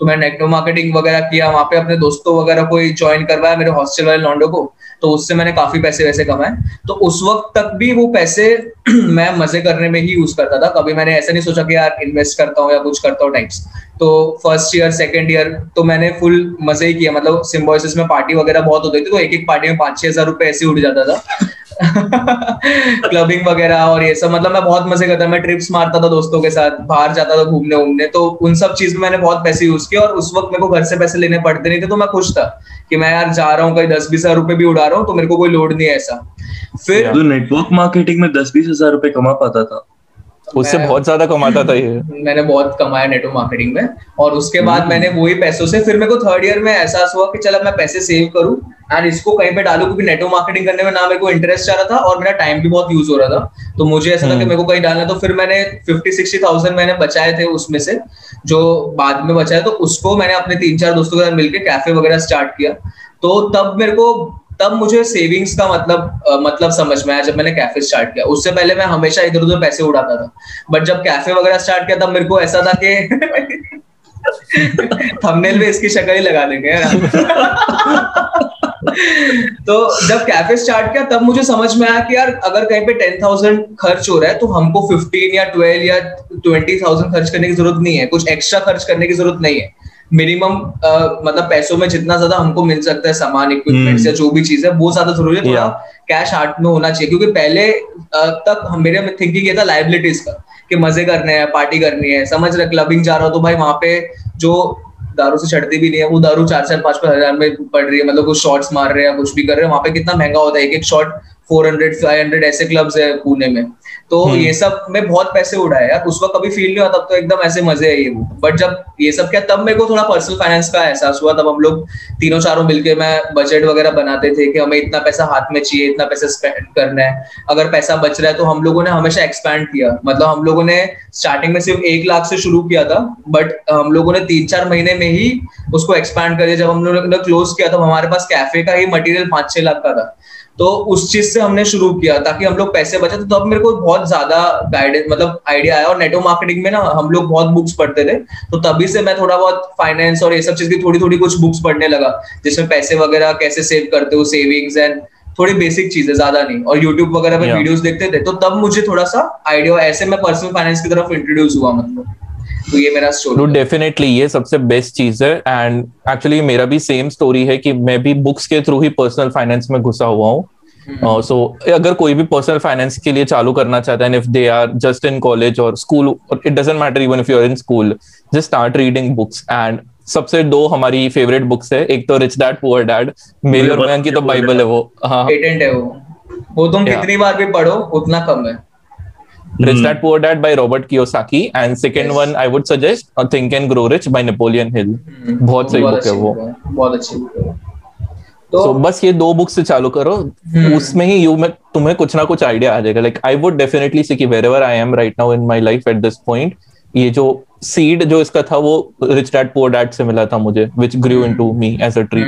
तो मैं नेटवर्क मार्केटिंग वगैरह किया वहाँ पे अपने दोस्तों वगैरह को ज्वाइन करवाया मेरे हॉस्टल वाले लॉन्डो को। तो उससे मैंने काफ़ी पैसे वैसे कमाए। तो उस वक्त तक भी वो पैसे मैं मज़े करने में ही यूज़ करता था। कभी मैंने ऐसा नहीं सोचा कि यार इन्वेस्ट करता हूँ या कुछ करता हूँ टाइप्स तो फ़र्स्ट ईयर सेकेंड ईयर तो मैंने फुल मज़े ही किया। मतलब सिम्बोसिस में पार्टी वगैरह बहुत होती थी तो एक एक पार्टी में पाँच छह हज़ार रुपए ऐसे उड़ जाता था। क्लबिंग वगैरह और ये सब। मतलब मैं बहुत मज़े करता, मैं ट्रिप्स मारता था दोस्तों के साथ, बाहर जाता था घूमने उमने तो उन सब चीज़ में मैंने बहुत पैसे यूज़ किए और उस वक्त मेरे को घर से पैसे लेने पड़ते नहीं थे तो मैं खुश था कि मैं यार जा रहा हूँ, कहीं दस बीस हज़ार रुपए भी उड़ा रहा हूँ तो मेरे को कोई लोड नहीं है ऐसा। फिर तो नेटवर्क मार्केटिंग में दस बीस हज़ार रुपए कमा पाता था। उससे बहुत ज़्यादा कमाता था ये। मैंने बहुत कमाया नेटवर्क मार्केटिंग में। और उसके बाद मैंने वही पैसों से फिर मेरे को थर्ड ईयर में एहसास हुआ कि चल अब मैं पैसे सेव करूँ एंड इसको कहीं पे डालू क्योंकि नेटवर्क मार्केटिंग करने में ना मेरे को इंटरेस्ट आ रहा था और मेरा टाइम भी बहुत यूज़ हो रहा था। तो मुझे ऐसा था कि हम्म। मेरे को कहीं डालना तो फिर मैंने फिफ्टी सिक्सटी थाउज़ेंड मैंने बचाए थे उसमें से जो बाद में बचाए तो उसको मैंने अपने तीन चार दोस्तों के साथ मिलकर कैफ़े वगैरह स्टार्ट किया। तो तब मेरे को तब मुझे सेविंग्स का मतलब अ, मतलब समझ में आया जब मैंने कैफ़े स्टार्ट किया। उससे पहले मैं हमेशा इधर उधर पैसे उड़ाता था। बट जब कैफ़े वगैरह स्टार्ट किया तब मेरे को ऐसा था कि थंबनेल में इसकी शक्ल ही लगा देंगे तो जब कैफ़े स्टार्ट किया तब मुझे समझ में आया कि यार अगर कहीं पे टेन थाउज़ेंड खर्च हो रहा है तो हमको फिफ्टीन या ट्वेल्व या ट्वेंटी थाउज़ेंड खर्च करने की ज़रूरत नहीं है। कुछ एक्स्ट्रा खर्च करने की ज़रूरत नहीं है। मिनिमम मतलब पैसों में जितना ज़्यादा हमको मिल सकता है सामान इक्विपमेंट हम्म। या जो भी चीज़ है वो ज़्यादा ज़रूरी है थोड़ा कैश हाथ में होना चाहिए क्योंकि पहले तक हम- मेरे थिंकिंग ये था लाइबिलिटीज का कि मज़े करने हैं पार्टी करनी है समझ रहे क्लबिंग जा रहा हो तो भाई वहाँ पे जो दारू से चढ़ती भी नहीं है वो दारू चार चार पाँच पाँच हज़ार में पड़ रही है मतलब कुछ शॉट्स मार रहे हैं कुछ भी कर रहे हैं वहाँ पे कितना महँगा होता है एक एक shot four hundred five hundred ऐसे क्लब्स है पुणे में तो hmm. ये सब में बहुत पैसे उड़ाए यार। उस वक्त कभी फील नहीं हुआ तब तो एकदम ऐसे मज़े है ये वो। बट जब ये सब क्या तब मेरे को थोड़ा पर्सनल फाइनेंस का एहसास हुआ। तब हम लोग तीनों चारों मिलके मैं बजट वगैरह बनाते थे कि हमें इतना पैसा हाथ में चाहिए इतना पैसा स्पेंड करना है। अगर पैसा बच रहा है तो हम लोगों ने हमेशा एक्सपैंड किया। मतलब हम लोगों ने स्टार्टिंग में सिर्फ़ एक लाख से शुरू किया था बट हम लोगों ने तीन चार महीने में ही उसको एक्सपैंड कर दिया। जब हम लोगों ने क्लोज किया था हमारे पास कैफ़े का ही मटेरियल पाँच छह लाख का था। तो उस चीज़ से हमने शुरू किया ताकि हम लोग पैसे बचे। तो तब मेरे को बहुत ज़्यादा गाइडेंस मतलब आइडिया आया और नेटो मार्केटिंग में ना हम लोग बहुत बुक्स पढ़ते थे। तो तभी से मैं थोड़ा बहुत फाइनेंस और ये सब चीज़ की थोड़ी थोड़ी कुछ बुक्स पढ़ने लगा जिसमें पैसे वगैरह कैसे सेव करते हो सेविंग्स एंड थोड़ी बेसिक चीज़ें ज़्यादा नहीं। और यूट्यूब वगैरह पे वीडियोस देखते थे तो तब मुझे थोड़ा सा आइडिया ऐसे मैं पर्सनल फाइनेंस की तरफ़ इंट्रोड्यूस हुआ मतलब। तो ये मेरा स्टोरी डेफिनेटली ये सबसे बेस्ट चीज़ है एंड एक्चुअली मेरा भी सेम स्टोरी है कि मैं भी बुक्स के थ्रू ही पर्सनल फाइनेंस में घुसा हुआ हूँ। सो uh, so, अगर कोई भी पर्सनल फाइनेंस के लिए चालू करना चाहता है if they are just in college और school it doesn't matter even if you are in school just start reading books and सबसे दो हमारी फेवरेट बुक्स है एक तो रिच डैड पुअर डैड मेरी और बहन की तो बाइबल है वो। हाँ। पेटेंट है वो। वो तुम कितनी बार भी पढ़ो उतना कम है। Rich Dad Poor Dad by Robert Kiyosaki and second yes. one I would suggest uh, Think and Grow Rich by Napoleon Hill. Hmm. बहुत सही बुक है वो। बहुत अच्छी बुक है। तो so, बस ये दो बुक से चालू करो। Hmm. उसमें ही यू में तुम्हें कुछ ना कुछ आइडिया आ जाएगा। Like I would definitely say कि wherever I am right now in my life at this point ये जो सीड जो इसका था वो रिच डैड पुअर डैड से मिला था मुझे which grew into me as a tree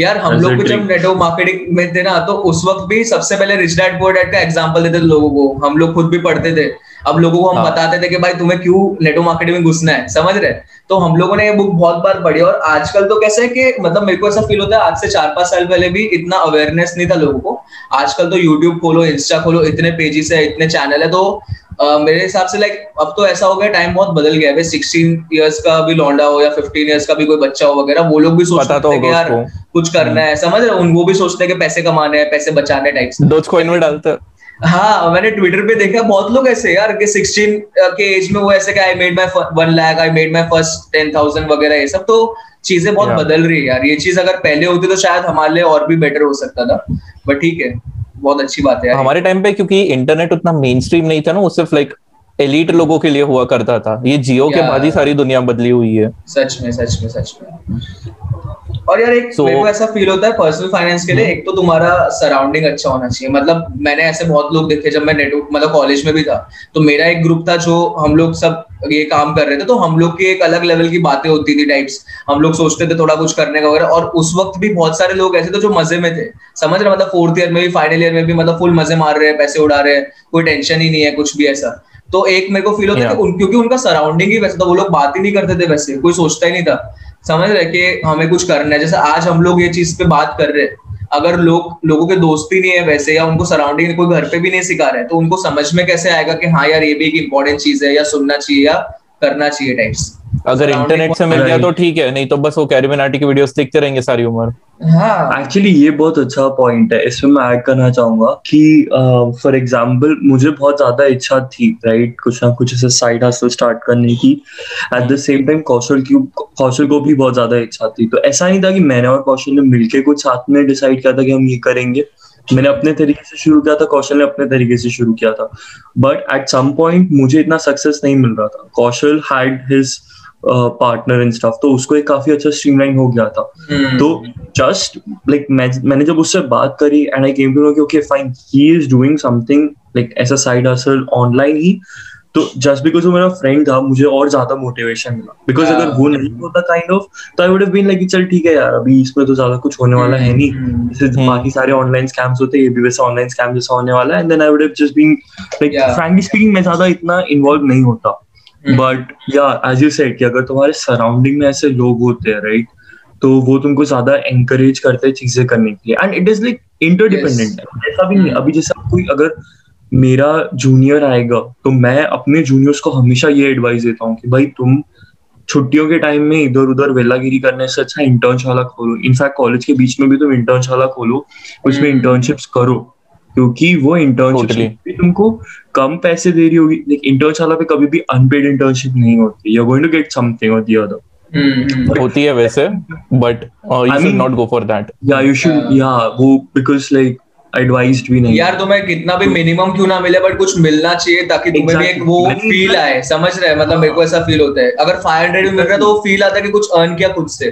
यार हम लोग को जब नेटवर्क मार्केटिंग में थे ना तो उस वक्त भी सबसे पहले रिच डैड पुअर डैड का एग्जांपल देते थे लोगों को। हम लोग खुद भी पढ़ते थे। अब लोगों को हम हाँ. बताते थे कि भाई तुम्हें क्यों नेटो मार्केटिंग में घुसना है समझ रहे? तो हम लोगों ने ये बुक बहुत बार पढ़ी और आजकल तो कैसे है कि मतलब मेरे को ऐसा फील होता है आज से चार पाँच साल पहले भी इतना अवेयरनेस नहीं था लोगों को। आजकल तो यूट्यूब खोलो इंस्टा खोलो इतने पेजेस है इतने चैनल है तो Uh, मेरे हिसाब से लाइक अब तो ऐसा हो गया टाइम बहुत बदल गया है। सिक्सटीन इयर्स का भी लौंडा हो या फिफ्टीन इयर्स का भी कोई बच्चा हो वगैरह वो लोग भी सोचते तो हैं कि यार कुछ करना है समझ रहे उन वो भी सोचते हैं कि पैसे कमाने हैं पैसे बचाने टाइप कॉइन में डालते। हाँ मैंने ट्विटर पे देखा बहुत लोग ऐसे यार कि 16 के एज में वो ऐसे I made my one lakh I made my first ten thousand वगैरह ये सब तो चीज़ें बहुत बदल रही है यार। ये चीज़ अगर पहले होती तो शायद हमारे लिए और भी बेटर हो सकता था। बट ठीक है बहुत अच्छी बात है हमारे टाइम पे क्योंकि इंटरनेट उतना मेन स्ट्रीम नहीं था ना वो सिर्फ़ लाइक एलिट लोगों के लिए हुआ करता था। ये जियो के बाद ही सारी दुनिया बदली हुई है। सच में सच में सच में। और यार एक so, मेरे को ऐसा फील होता है पर्सनल फाइनेंस के लिए हम्म। एक तो तुम्हारा सराउंडिंग अच्छा होना चाहिए। मतलब मैंने ऐसे बहुत लोग देखे जब मैं नेटवर्क मतलब कॉलेज में भी था तो मेरा एक ग्रुप था जो हम लोग सब ये काम कर रहे थे तो हम लोग की एक अलग लेवल की बातें होती थी टाइप्स हम लोग सोचते थे थोड़ा कुछ करने का वगैरह और उस वक्त भी बहुत सारे लोग ऐसे थे जो मज़े में थे। समझ रहे मतलब फोर्थ ईयर में भी फाइनल ईयर में भी मतलब फुल मज़े मार रहे हैं पैसे उड़ा रहे हैं कोई टेंशन ही नहीं है कुछ भी ऐसा। तो एक मेरे को फील होता है क्योंकि उनका सराउंडिंग ही वैसे था वो लोग बात ही नहीं करते थे वैसे कोई सोचता ही नहीं था। समझ रहे कि हमें कुछ करना है। जैसे आज हम लोग ये चीज़ पे बात कर रहे हैं। अगर लोग, लोगों के दोस्ती नहीं है वैसे, या उनको सराउंडिंग कोई घर पे भी नहीं सिखा रहे तो उनको समझ में कैसे आएगा कि हाँ यार ये भी एक इम्पोर्टेंट चीज़ है, या सुनना चाहिए, या करना चाहिए टाइप्स अगर इंटरनेट से मिल गया तो ठीक है नहीं तो बस वो कैरिबिनाटी की वीडियोस देखते रहेंगे सारी उम्र। हाँ। एक्चुअली ये बहुत अच्छा पॉइंट है। इसमें मैं ऐड करना चाहूँगा कि फॉर uh, एग्जांपल मुझे बहुत ज़्यादा इच्छा थी राइट कुछ ना कुछ ऐसे साइड हसल स्टार्ट करने की। At the same time Kaushal की कौशल को भी बहुत ज़्यादा इच्छा थी। तो ऐसा नहीं था कि मैंने और कौशल ने मिलके कुछ साथ में डिसाइड किया था कि हम ये करेंगे। मैंने अपने तरीके से शुरू किया था कौशल ने अपने तरीके से शुरू किया था। बट एट सम पॉइंट मुझे इतना सक्सेस नहीं मिल रहा था। Kaushal had his partner and stuff तो उसको एक काफ़ी अच्छा स्ट्रीमलाइन हो गया था hmm. तो जस्ट लाइक मैंने जब उससे बात करी and I came to know कि okay fine he is doing something like ऐसा साइड हसल ऑनलाइन ही तो जस्ट बिकॉज़ वो मेरा फ्रेंड था मुझे और ज़्यादा मोटिवेशन मिला बिकॉज़ yeah. अगर वो नहीं होता काइंड ऑफ़ तो I would have been like चल ठीक है यार अभी इसमें तो ज़्यादा कुछ होने वाला है नहीं. जैसे hmm. बाकी सारे ऑनलाइन स्कैम्स होते हैं ये भी वैसे ऑनलाइन स्कैम जैसा होने वाला है and then I would have just been like frankly speaking मैं ज़्यादा इतना इन्वॉल्व नहीं होता बट या एज यू सेड कि अगर तुम्हारे सराउंडिंग में ऐसे लोग होते हैं राइट तो वो तुमको ज़्यादा एंकरेज करते हैं चीज़ें करने के लिए। And it is like interdependent ऐसा भी नहीं hmm. अभी जैसे कोई अगर मेरा जूनियर आएगा तो मैं अपने जूनियर्स को हमेशा ये एडवाइस देता हूँ कि भाई तुम छुट्टियों के टाइम में इधर उधर वेलागिरी करने से अच्छा इंटर्नशाला खोलो। इनफैक्ट कॉलेज के बीच में भी तुम इंटर्नशाला खोलो उसमें इंटर्नशिप्स hmm. करो। क्योंकि वो इंटर्नशिप totally. भी तुमको कम पैसे दे रही होगी। लेकिन इंटर्नशाला पे कभी भी अनपेड इंटर्नशिप नहीं होती। You are going to get something और द अदर होती है वैसे but you should not go for that या यू शुड या वो बिकॉज़ लाइक एडवाइज्ड भी नहीं यार तुम्हें कितना भी मिनिमम क्यों ना मिले बट कुछ मिलना चाहिए ताकि तुम्हें भी एक वो फील आए। समझ रहे मतलब मेरे को ऐसा फील होता है। अगर फाइव हंड्रेड भी मिल रहा है तो वो फील आता है कि कुछ अर्न किया खुद से।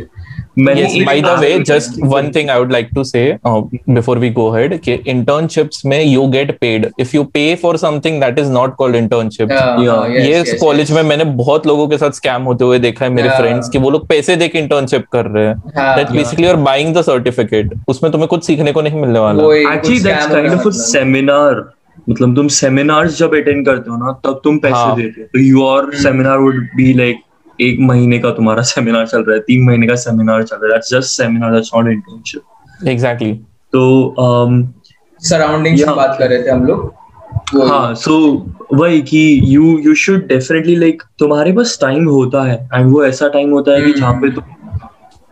Yes, by the way just one thing i would like to say uh, before we go ahead कि internships में you get paid if you pay for something that is not called internship Yeah, yeah. yes, ये yes, college में मैंने बहुत लोगों के साथ scam होते हुए देखा है मेरे Yeah. फ्रेंड्स कि वो लोग पैसे दे के इंटर्नशिप कर रहे हैं that basically you are buying the certificate उसमें तुम्हें कुछ सीखने को नहीं मिलने वाला actually that's kind of a मतलब। सेमिनार मतलब तुम सेमिनार्स जब अटेंड करते हो ना तब तुम पैसे हाँ. देते हो तो your seminar would be like एक महीने का तुम्हारा सेमिनार चल रहा है तीन महीने का सेमिनार चल रहा है just seminar that's not internship exactly तो um, की बात कर रहे थे हम लोग हाँ सो वही कि you you should definitely like तुम्हारे पास टाइम होता है एंड वो ऐसा टाइम होता है कि हम्म। जहाँ पे तुम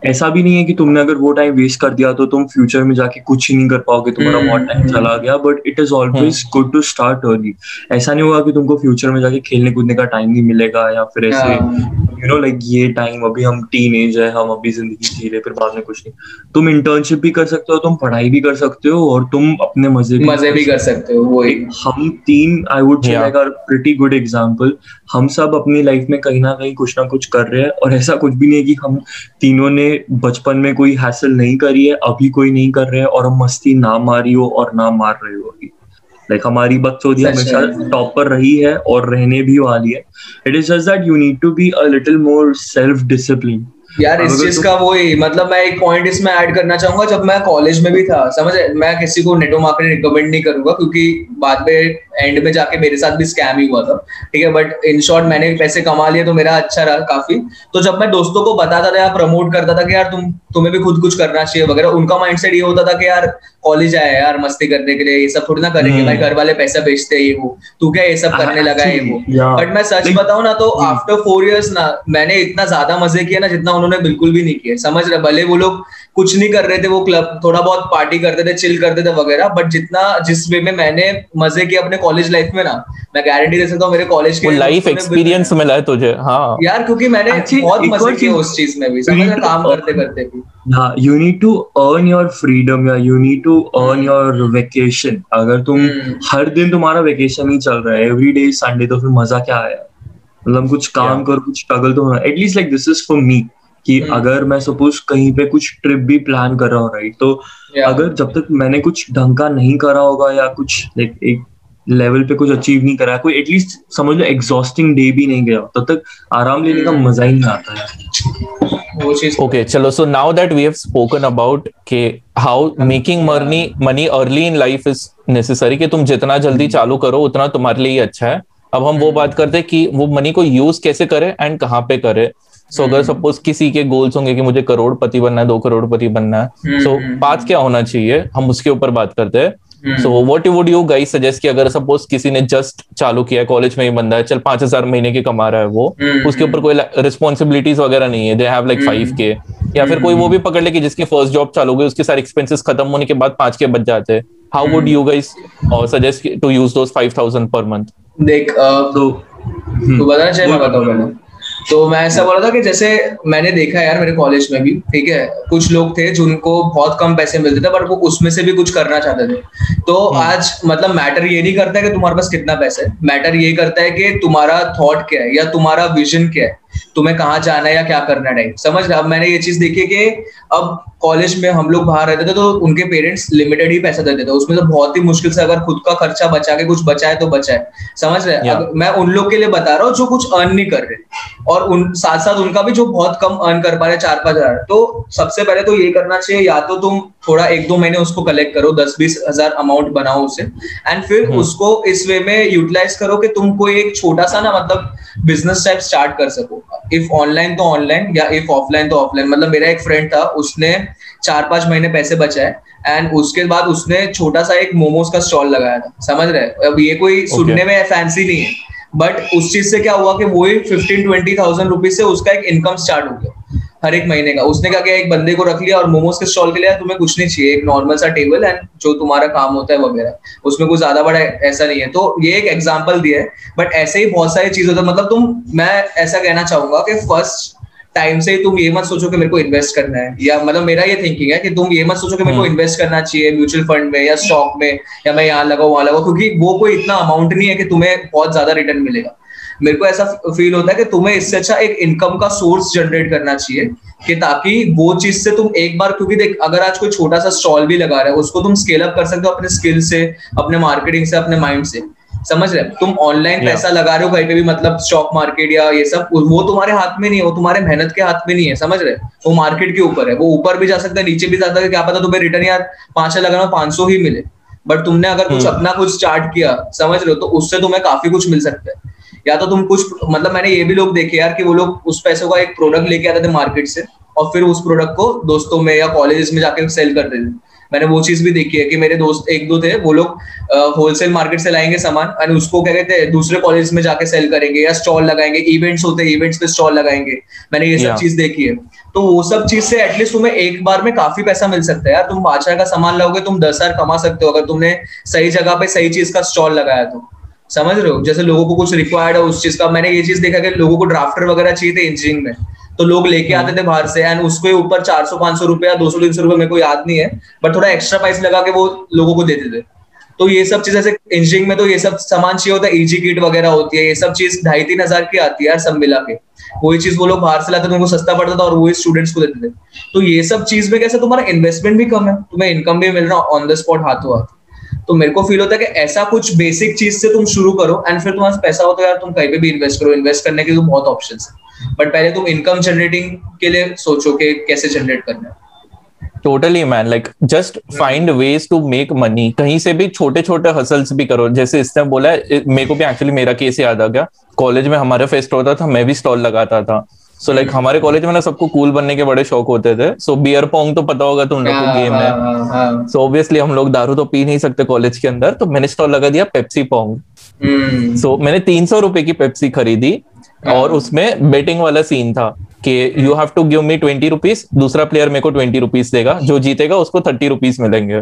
ऐसा भी नहीं है कि तुमने अगर वो टाइम वेस्ट कर दिया तो तुम फ्यूचर में जाके कुछ ही नहीं कर पाओगे तुम्हारा हम्म। बहुत टाइम चला गया but it is always good to start early ऐसा नहीं होगा कि तुमको फ्यूचर में जाके खेलने कूदने का टाइम नहीं मिलेगा या फिर ऐसे हाँ। यू नो लाइक ये टाइम अभी हम टीन एज है हम अभी ज़िंदगी जी रहे फिर बाद में कुछ नहीं। तुम इंटर्नशिप भी कर सकते हो तुम पढ़ाई भी कर सकते हो और तुम अपने मज़े भी मज़े भी कर सकते हो वही हम तीन I would say like are pretty good example हम सब अपनी लाइफ में कहीं ना कहीं कुछ ना कुछ कर रहे हैं और ऐसा कुछ भी नहीं है कि हम तीनों ने बचपन में कोई हासिल नहीं करी है अभी कोई नहीं कर रहे हैं और हम मस्ती ना मारी हो और ना मार रहे हो अभी। लाइक हमारी बकचोदी हमेशा है। टॉप पर रही है और रहने भी वाली है। It is just that you need to be a little more self discipline यार इस चीज़ का वही मतलब मैं एक पॉइंट इसमें ऐड करना चाहूँगा जब मैं कॉलेज में भी था समझ? मैं किसी को नेटो मार्केटिंग रिकमेंड नहीं करूँगा क्योंकि बाद में एंड में जाके मेरे साथ भी स्कैम ही हुआ था। ठीक है बट इन शॉर्ट मैंने पैसे कमा लिए तो मेरा अच्छा रहा काफ़ी। तो जब मैं दोस्तों को बताता था या प्रमोट करता था कि यार तुम तुम्हें भी खुद कुछ करना चाहिए वगैरह उनका माइंडसेट ये होता था कि यार कॉलेज आया यार मस्ती करने के लिए ये सब थोड़ी ना करेंगे। हम्म। भाई घर वाले पैसा बेचते हैं ये वो। तू क्या ये सब करने लगा है वो? बट मैं सच बताऊँ ना तो। आफ्टर फोर इयर्स ना मैंने इतना ज़्यादा मज़े किए ना जितना उन्होंने बिल्कुल भी नहीं किए। समझ रहे? भले वो लोग कुछ नहीं कर रहे थे वो क्लब थोड़ा बहुत पार्टी करते थे चिल करते थे वगैरह बट जितना जिस वे में मैंने मज़े किए अपने कॉलेज लाइफ में ना मैं गारंटी दे सकता हूँ मेरे कॉलेज के लाइफ एक्सपीरियंस मिला है तुझे हाँ। यार क्योंकि मैंने बहुत मज़े किए उस चीज़ में भी समझ काम करते करते भी। हाँ you need to earn your freedom या you need to earn your vacation अगर तुम हम्म। हर दिन तुम्हारा वेकेशन ही चल रहा है एवरी डे संडे तो फिर मज़ा क्या आया मतलब कुछ काम Yeah. करो कुछ स्ट्रगल तो होना at least like this is for me कि हम्म। अगर मैं सपोज़ कहीं पे कुछ ट्रिप भी प्लान कर रहा हूँ राइट तो Yeah. अगर जब तक मैंने कुछ ढंग का नहीं करा होगा या कुछ लाइक एक लेवल पे कुछ अचीव नहीं करा कोई एटलीस्ट समझ लो एग्जॉस्टिंग डे भी नहीं गया तब तक आराम लेने का हम्म। मज़ा ही नहीं आता है वो चीज़ Okay, chalo. So now that we have spoken about के how making money money early in life is necessary कि तुम जितना जल्दी चालू करो उतना तुम्हारे लिए अच्छा है। अब हम वो बात करते हैं कि वो मनी को यूज़ कैसे करे एंड कहाँ पे करे। सो अगर सपोज़ किसी के गोल्स होंगे कि मुझे करोड़पति बनना है दो करोड़पति बनना है सो हम्म, पाथ क्या होना चाहिए? हम उसके ऊपर बात करते हैं। हम्म। So what would you guys suggest कि अगर सपोज़ किसी ने जस्ट चालू किया है कॉलेज में ही बंदा है चल पाँच हज़ार महीने की कमा रहा है वो हम्म, उसके ऊपर कोई रिस्पॉन्सिबिलिटीज वगैरह नहीं है they have like five K या फिर कोई वो भी पकड़ ले कि जिसकी फ़र्स्ट जॉब चालू हो गई उसके सारे एक्सपेंसेस खत्म होने के बाद पाँच के बच जाते हैं। How would you guys suggest to use those five per month देख अ, तो बताना चाहिए मैं बताऊँ पहले। तो मैं ऐसा बोला था कि जैसे मैंने देखा यार मेरे कॉलेज में भी ठीक है कुछ लोग थे जिनको बहुत कम पैसे मिलते थे पर वो उसमें से भी कुछ करना चाहते थे। तो आज मतलब मैटर ये नहीं करता है कि तुम्हारे पास कितना पैसा है मैटर ये करता है कि तुम्हारा थॉट क्या है या तुम्हारा विजन क्या है। तुम्हें कहाँ जाना है या क्या करना है? समझ रहे? अब मैंने ये चीज़ देखी कि अब कॉलेज में हम लोग बाहर रहते थे तो उनके पेरेंट्स लिमिटेड ही पैसा देते थे। उसमें तो बहुत ही मुश्किल से अगर खुद का खर्चा बचा के कुछ बचाए तो बचाए समझ रहे? Yeah. मैं उन लोग के लिए बता रहा हूँ जो कुछ अर्न नहीं कर रहे। और उन साथ साथ उनका भी जो बहुत कम अर्न कर पा रहे चार पाँच हज़ार। तो सबसे पहले तो ये करना चाहिए या तो तुम थोड़ा एक दो महीने उसको कलेक्ट करो दस बीस हज़ार अमाउंट बनाओ उसे। एंड फिर हम्म। उसको इस वे में यूटिलाइज करो कि तुम कोई एक छोटा सा ना मतलब बिज़नेस टाइप स्टार्ट कर सको। इफ़ ऑनलाइन तो ऑनलाइन या इफ़ ऑफलाइन तो ऑफलाइन मतलब मेरा एक फ्रेंड था उसने चार पाँच महीने पैसे बचाए एंड उसके बाद उसने छोटा सा एक मोमोज का स्टॉल लगाया था। समझ रहे अब ये कोई सुनने में फैंसी नहीं है। बट उस चीज़ से क्या हुआ कि वो ही फिफ्टीन ट्वेंटी थाउज़ेंड रुपीज़ से उसका एक इनकम स्टार्ट हो गया। हर एक महीने का। उसने क्या किया? एक बंदे को रख लिया और मोमोज के स्टॉल के लिए तुम्हें कुछ नहीं चाहिए एक नॉर्मल सा टेबल एंड जो तुम्हारा काम होता है वगैरह। उसमें कुछ ज़्यादा बड़ा ऐसा नहीं है। तो ये एक एग्ज़ाम्पल दिया है बट ऐसे ही बहुत सारी चीज़ होता है। मतलब तुम मैं ऐसा कहना चाहूँगा कि फ़र्स्ट टाइम से ही तुम ये मत सोचो कि मेरे को इन्वेस्ट करना है। या मतलब मेरा ये थिंकिंग है कि तुम ये मत सोचो कि मेरे को इन्वेस्ट करना चाहिए म्यूचुअल फंड में या स्टॉक में या मैं यहाँ लगाऊ वहाँ लगाऊ क्योंकि वो कोई इतना अमाउंट नहीं है कि तुम्हें बहुत ज़्यादा रिटर्न मिलेगा। मेरे को ऐसा फील होता है कि तुम्हें इससे अच्छा एक इनकम का सोर्स जनरेट करना चाहिए कि ताकि वो चीज़ से तुम एक बार क्योंकि देख अगर आज कोई छोटा सा स्टॉल भी लगा रहा है उसको तुम स्केल अप कर सकते हो अपने स्किल से अपने मार्केटिंग से अपने माइंड से। समझ रहे तुम ऑनलाइन पैसा लगा रहे हो कहीं पे भी मतलब स्टॉक मार्केट या ये सब वो तुम्हारे हाथ में नहीं है वो तुम्हारे मेहनत के हाथ में नहीं है समझ रहे वो मार्केट के ऊपर है वो ऊपर भी जा सकता है नीचे भी जा सकता है क्या पता तुम्हें रिटर्न यार पाँच लगाना पाँच सौ ही मिले। बट तुमने अगर कुछ हम्म। अपना कुछ स्टार्ट किया समझ रहे हो? तो उससे तुम्हें काफ़ी कुछ मिल सकता है। या तो तुम कुछ मतलब मैंने ये भी लोग देखे यार कि वो लोग उस पैसों का एक प्रोडक्ट लेके आते थे मार्केट से और फिर उस प्रोडक्ट को दोस्तों में या कॉलेजेस में जाके सेल करते थे। मैंने वो चीज़ भी देखी है कि मेरे दोस्त एक दो थे वो लोग होलसेल मार्केट से लाएँगे सामान और उसको क्या कहते हैं दूसरे कॉलेज में जाके सेल करेंगे या स्टॉल लगाएँगे इवेंट्स होते हैं इवेंट्स पे स्टॉल लगाएँगे। मैंने ये सब चीज़ देखी है। तो वो सब चीज़ से एटलीस्ट तुम्हें एक बार में काफ़ी पैसा मिल सकता है यार। तुम बादशाह का सामान लाओगे तुम दस हज़ार कमा सकते हो। अगर तुमने सही जगह पे सही चीज़ का स्टॉल लगाया तो। समझ रहे हो? जैसे लोगों को कुछ रिक्वायर्ड है उस चीज़ का। मैंने ये चीज़ देखा कि लोगों को ड्राफ्टर वगैरह चाहिए थे इंजीनियरिंग में। तो लोग लेके आते थे बाहर से एंड उसके ऊपर चार सौ, पाँच सौ रुपया, दो सौ, तीन सौ रुपया मेरे को याद नहीं है बट थोड़ा एक्स्ट्रा प्राइस लगा के वो लोगों को देते थे। तो ये सब चीज़ ऐसे इंजीनियरिंग में तो ये सब सामान चाहिए होता है ईजी किट वगैरह होती है, ये सब चीज़ ढाई तीन हज़ार की आती है यार सब मिला के। वही चीज़ वो लोग बाहर से लाते थे, उनको सस्ता पड़ता था और वही स्टूडेंट्स को देते थे। तो ये सब चीज़ में कैसे तुम्हारा इन्वेस्टमेंट भी कम है? तुम्हें इनकम भी मिल रहा ऑन द स्पॉट हाथों हाथ। तो मेरे को फील होता है कि ऐसा कुछ बेसिक चीज़ से तुम शुरू करो एंड फिर तुम्हारे पैसा हो तो यार तुम कहीं पे भी इन्वेस्ट करो। इन्वेस्ट करने के तो बहुत ऑप्शन है। बट पहले तुम इनकम जनरेटिंग के लिए सोचो कि कैसे जनरेट करना है। Totally man like just find ways to make money कहीं से भी छोटे छोटे हसल्स भी करो। जैसे इसने बोला मेरे को भी एक्चुअली मेरा केस याद आ गया। कॉलेज में हमारा फेस्ट होता था, मैं भी स्टॉल लगाता था। सो so, लाइक हमारे कॉलेज में ना सबको कूल बनने के बड़े शौक होते थे। सो बियर पोंग तो पता होगा तुम लोग को गेम है हाँ, हाँ, हाँ। सो ऑब्वियसली हम लोग दारू तो पी नहीं सकते कॉलेज के अंदर तो मैंने स्टॉल लगा दिया पेप्सी पोंग सो मैंने तीन सौ रुपए की पेप्सी खरीदी और उसमें बेटिंग वाला सीन था कि you have to give me twenty rupees दूसरा प्लेयर मेरे को ट्वेंटी रुपीज़ देगा जो जीतेगा उसको थर्टी रुपीज़ मिलेंगे।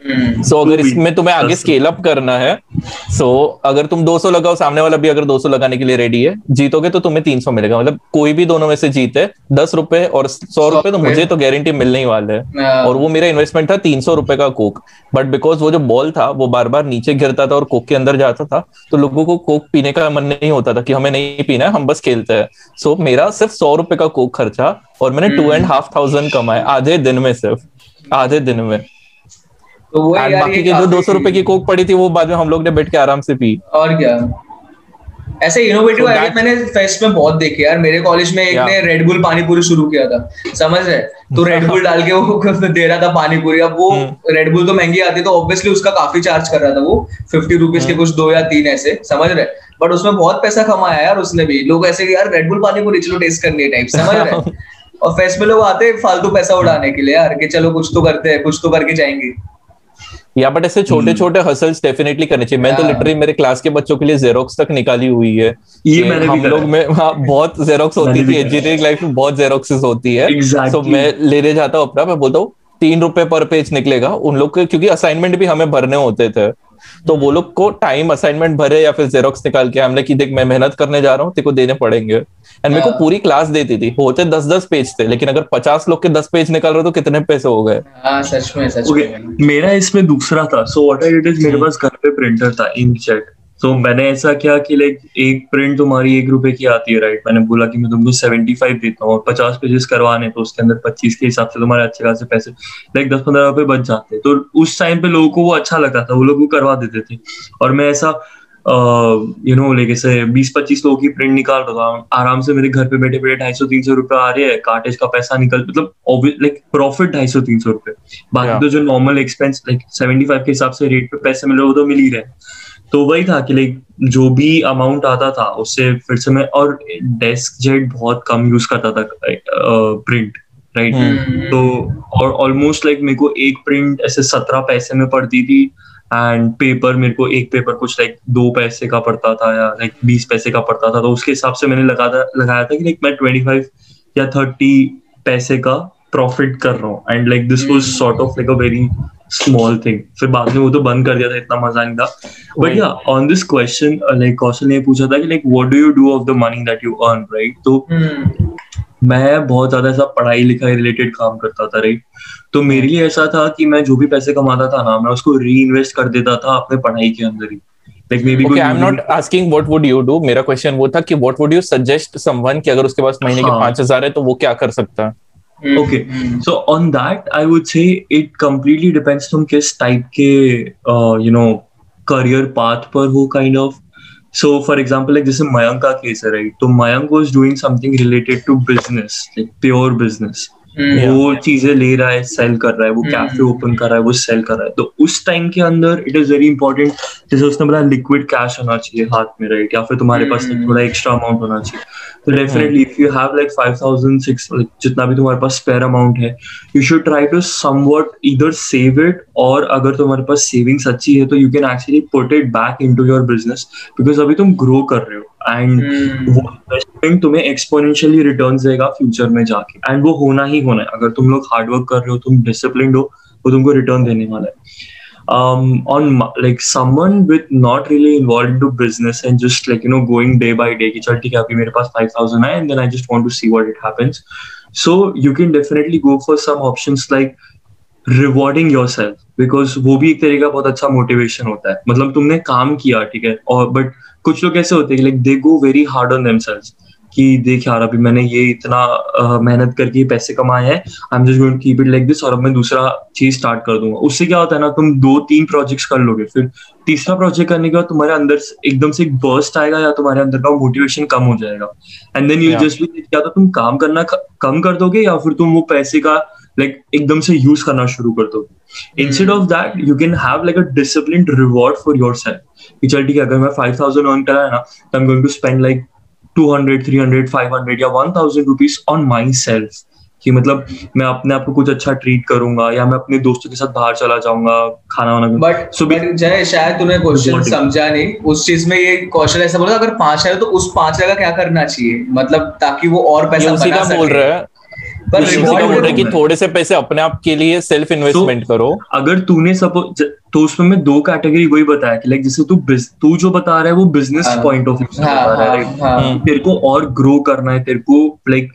सो अगर तो भी इसमें तुम्हें आगे स्केल अप करना है सो so, अगर तुम 200 लगाओ सामने वाला भी अगर 200 लगाने के लिए रेडी है जीतोगे तो तुम्हें 300 मिलेगा। मतलब कोई भी दोनों में से जीते दस रुपए और सौ रुपए तो मुझे तो गारंटी मिलने ही वाले है। हाँ। और वो मेरा इन्वेस्टमेंट था तीन सौ रुपए का कोक बट बिकॉज़ वो जो बॉल था वो बार बार नीचे गिरता था और कोक के अंदर जाता था तो लोगों को कोक पीने का मन नहीं होता था कि हमें नहीं पीना है हम बस खेलते हैं। सो मेरा सिर्फ़ सौ रुपए का कोक खर्चा और मैंने टू एंड हाफ़ थाउज़ेंड कमाए आधे दिन में सिर्फ़ आधे दिन में। तो वो यार बाकी के जो दो सौ रुपए की कोक पड़ी थी वो बाद में हम लोग ने बैठ के आराम से पी। और क्या? ऐसे इनोवेटिव So आइडिया मैंने फेस्ट में बहुत देखे यार। मेरे कॉलेज में एक Yeah. ने रेड बुल पानी पूरी शुरू किया था। समझ रहे? तो रेड बुल डाल के वो दे रहा था पानी पूरी अब वो हम्म। रेड तो महँगी आती तो ऑब्वियसली उसका काफ़ी चार्ज कर रहा था वो। Fifty rupees. के कुछ दो या तीन ऐसे। समझ रहे? बट उसमें बहुत पैसा कमाया यार उसने भी। लोग ऐसे यार रेड बुल पानी पूरी चलो टेस्ट करनी है टाइप समझ रहे? और फेस्ट में लोग आते फालतू पैसा उड़ाने के लिए यार कि चलो कुछ तो करते हैं कुछ तो करके जाएँगे। या बट ऐसे छोटे छोटे हसल्स डेफिनेटली करने चाहिए। मैं तो. लिटरली मेरे क्लास के बच्चों के लिए जेरोक्स तक निकाली हुई है। ये मैंने हम भी लोग में हाँ बहुत जेरोक्स होती थी। इंजीनियरिंग लाइफ में बहुत जेरोक्सेस होती है. तो मैं लेने जाता हूँ अपना मैं बोलता हूँ तीन रुपए पर पेज निकलेगा उन लोग के क्योंकि असाइनमेंट भी हमें भरने होते थे। तो वो लोग को टाइम असाइनमेंट भरे या फिर जेरोक्स निकाल के हमने की देख मैं मेहनत करने जा रहा हूँ तेरे को देने पड़ेंगे। एंड मेरे को हाँ। पूरी क्लास देती थी। होते दस दस पेज थे लेकिन अगर पचास लोग के दस पेज निकाल रहे हो तो कितने पैसे हो गए? हाँ सच में सच में। मेरा इसमें दूसरा था। So what I did is मेरे पास घर पे प्रिंटर था इंकजेट सो मैंने ऐसा किया कि लाइक एक प्रिंट तुम्हारी एक रुपए की आती है राइट मैंने बोला कि मैं तुमको सेवेंटी फाइव देता हूँ और पचास पेजेस करवाने तो उसके अंदर पच्चीस के हिसाब से तुम्हारे अच्छे खासे पैसे लाइक दस पंद्रह रुपए बच जाते हैं। तो उस टाइम पे लोगों को वो अच्छा लगता था वो लोग वो करवा देते थे। और मैं ऐसा यू नो लाइक ऐसे बीस पच्चीस लोगों की प्रिंट निकाल रहा था। आराम से मेरे घर पे बैठे बैठे ढाई सौ तीन सौ रुपए आ रहे हैं। कार्टेज का पैसा निकल मतलब लाइक प्रॉफिट ढाई सौ तीन सौ रुपए। बाकी तो जो normal expense like seventy five के हिसाब से रेट पे पैसे मिल रहे वो तो मिल ही रहे तो वही था कि लाइक जो भी अमाउंट आता था उससे फिर से मैं और डेस्क जेट बहुत कम यूज़ करता था प्रिंट राइट हम्म। तो और ऑलमोस्ट लाइक मेरे को एक प्रिंट ऐसे सत्रह पैसे में पड़ती थी एंड पेपर मेरे को एक पेपर कुछ लाइक दो पैसे का पड़ता था या लाइक बीस पैसे का पड़ता था। तो उसके हिसाब से मैंने लगा था लगाया था कि लाइक मैं ट्वेंटी फाइव या थर्टी पैसे का प्रॉफिट कर रहा हूँ। And like this was sort of like a very small thing फिर बाद में वो तो बंद कर दिया था इतना मज़ा नहीं था। बट या on this question like Kaushal ने पूछा था कि like what do you do of the money that you earn right तो हम्म, मैं बहुत ज़्यादा ऐसा पढ़ाई लिखाई रिलेटेड काम करता था राइट तो मेरे लिए ऐसा था कि मैं जो भी पैसे कमाता था ना मैं उसको री इन्वेस्ट कर देता था अपने पढ़ाई के अंदर ही। Like maybe okay i'm not asking what would you do. मेरा क्वेश्चन वो था कि what would you suggest someone कि अगर उसके पास महीने के पाँच हज़ार है तो वो क्या कर सकता है? Okay so on that I would say it completely depends तुम किस टाइप के यू नो करियर पाथ पर हो kind of so for example like जैसे मयंक का केस है राइट तो Mayank was doing something related to business like pure business वो चीज़ें ले रहा है सेल कर रहा है वो कैफ़े हम्म। ओपन कर रहा है वो सेल कर रहा है। तो उस टाइम के अंदर इट इज़ वेरी इंपॉर्टेंट जैसे उसने बोला लिक्विड कैश होना चाहिए हाथ में राइट या फिर तुम्हारे पास हम्म। थोड़ा एक्स्ट्रा अमाउंट होना चाहिए। तो definitely if you have like five thousand six जितना भी तुम्हारे पास स्पेयर अमाउंट है you should try to somewhat इधर सेव इट और अगर तुम्हारे पास सेविंग्स अच्छी है तो you can actually put it back into your business because अभी तुम ग्रो कर रहे हो। And hmm. वो इन्वेस्टमेंट तुम्हें एक्सपोनेंशियली रिटर्न देगा फ्यूचर में जाके एंड वो होना ही होना है अगर तुम लोग हार्डवर्क कर रहे हो तुम डिसिप्लिन हो वो तुमको रिटर्न देने वाला है um on like someone with not really involved into business and just like you know going day by day ki chal theek hai abhi mere paas 5000 hai and then i just want to see what it happens so you can definitely go for some options like rewarding yourself because वो भी एक तरीका बहुत अच्छा motivation होता है मतलब तुमने काम किया ठीक है और बट कुछ लोग ऐसे होते हैं like they go very hard on themselves कि देख यार अभी मैंने ये इतना uh, मेहनत करके पैसे कमाए हैं I am just going keep it like this और अब मैं दूसरा चीज़ स्टार्ट कर दूँगा। उससे क्या होता है ना तुम दो तीन प्रोजेक्ट्स कर लोगे फिर तीसरा प्रोजेक्ट करने के बाद तुम्हारे अंदर एकदम से एक बर्स्ट आएगा या तुम्हारे अंदर का मोटिवेशन कम हो जाएगा। एंड देन यू जस्ट क्या तो तुम काम करना कम कर दोगे या फिर तुम वो पैसे का लाइक एकदम से यूज़ करना शुरू कर दोगे। Instead of that you can have like a discipline reward for yourself कि चल ठीक है अगर मैं फाइव थाउज़ेंड अर्न करा है ना तो I am going to spend like two hundred three hundred five hundred या one thousand rupees on myself कि मतलब मैं अपने आप को कुछ अच्छा ट्रीट करूँगा या मैं अपने दोस्तों के साथ बाहर चला जाऊँगा खाना वाना बट सो जय शायद तूने क्वेश्चन समझा नहीं। उस चीज़ में ये क्वेश्चन ऐसा बोला अगर पाँच है तो उस पाँच का क्या करना चाहिए? मतलब ताकि वो और पैसा बना सके बोल रहा है। पर रिवॉर्ड कि थोड़े से पैसे अपने आप के लिए सेल्फ इन्वेस्टमेंट करो। अगर तूने सपोज़ तो उसमें मैं दो कैटेगरी वही बताया कि लाइक जैसे तू तू जो बता रहा है वो बिज़नेस पॉइंट ऑफ़ व्यू से बता रहा है हाँ, हाँ। तेरे को और ग्रो करना है तेरे को लाइक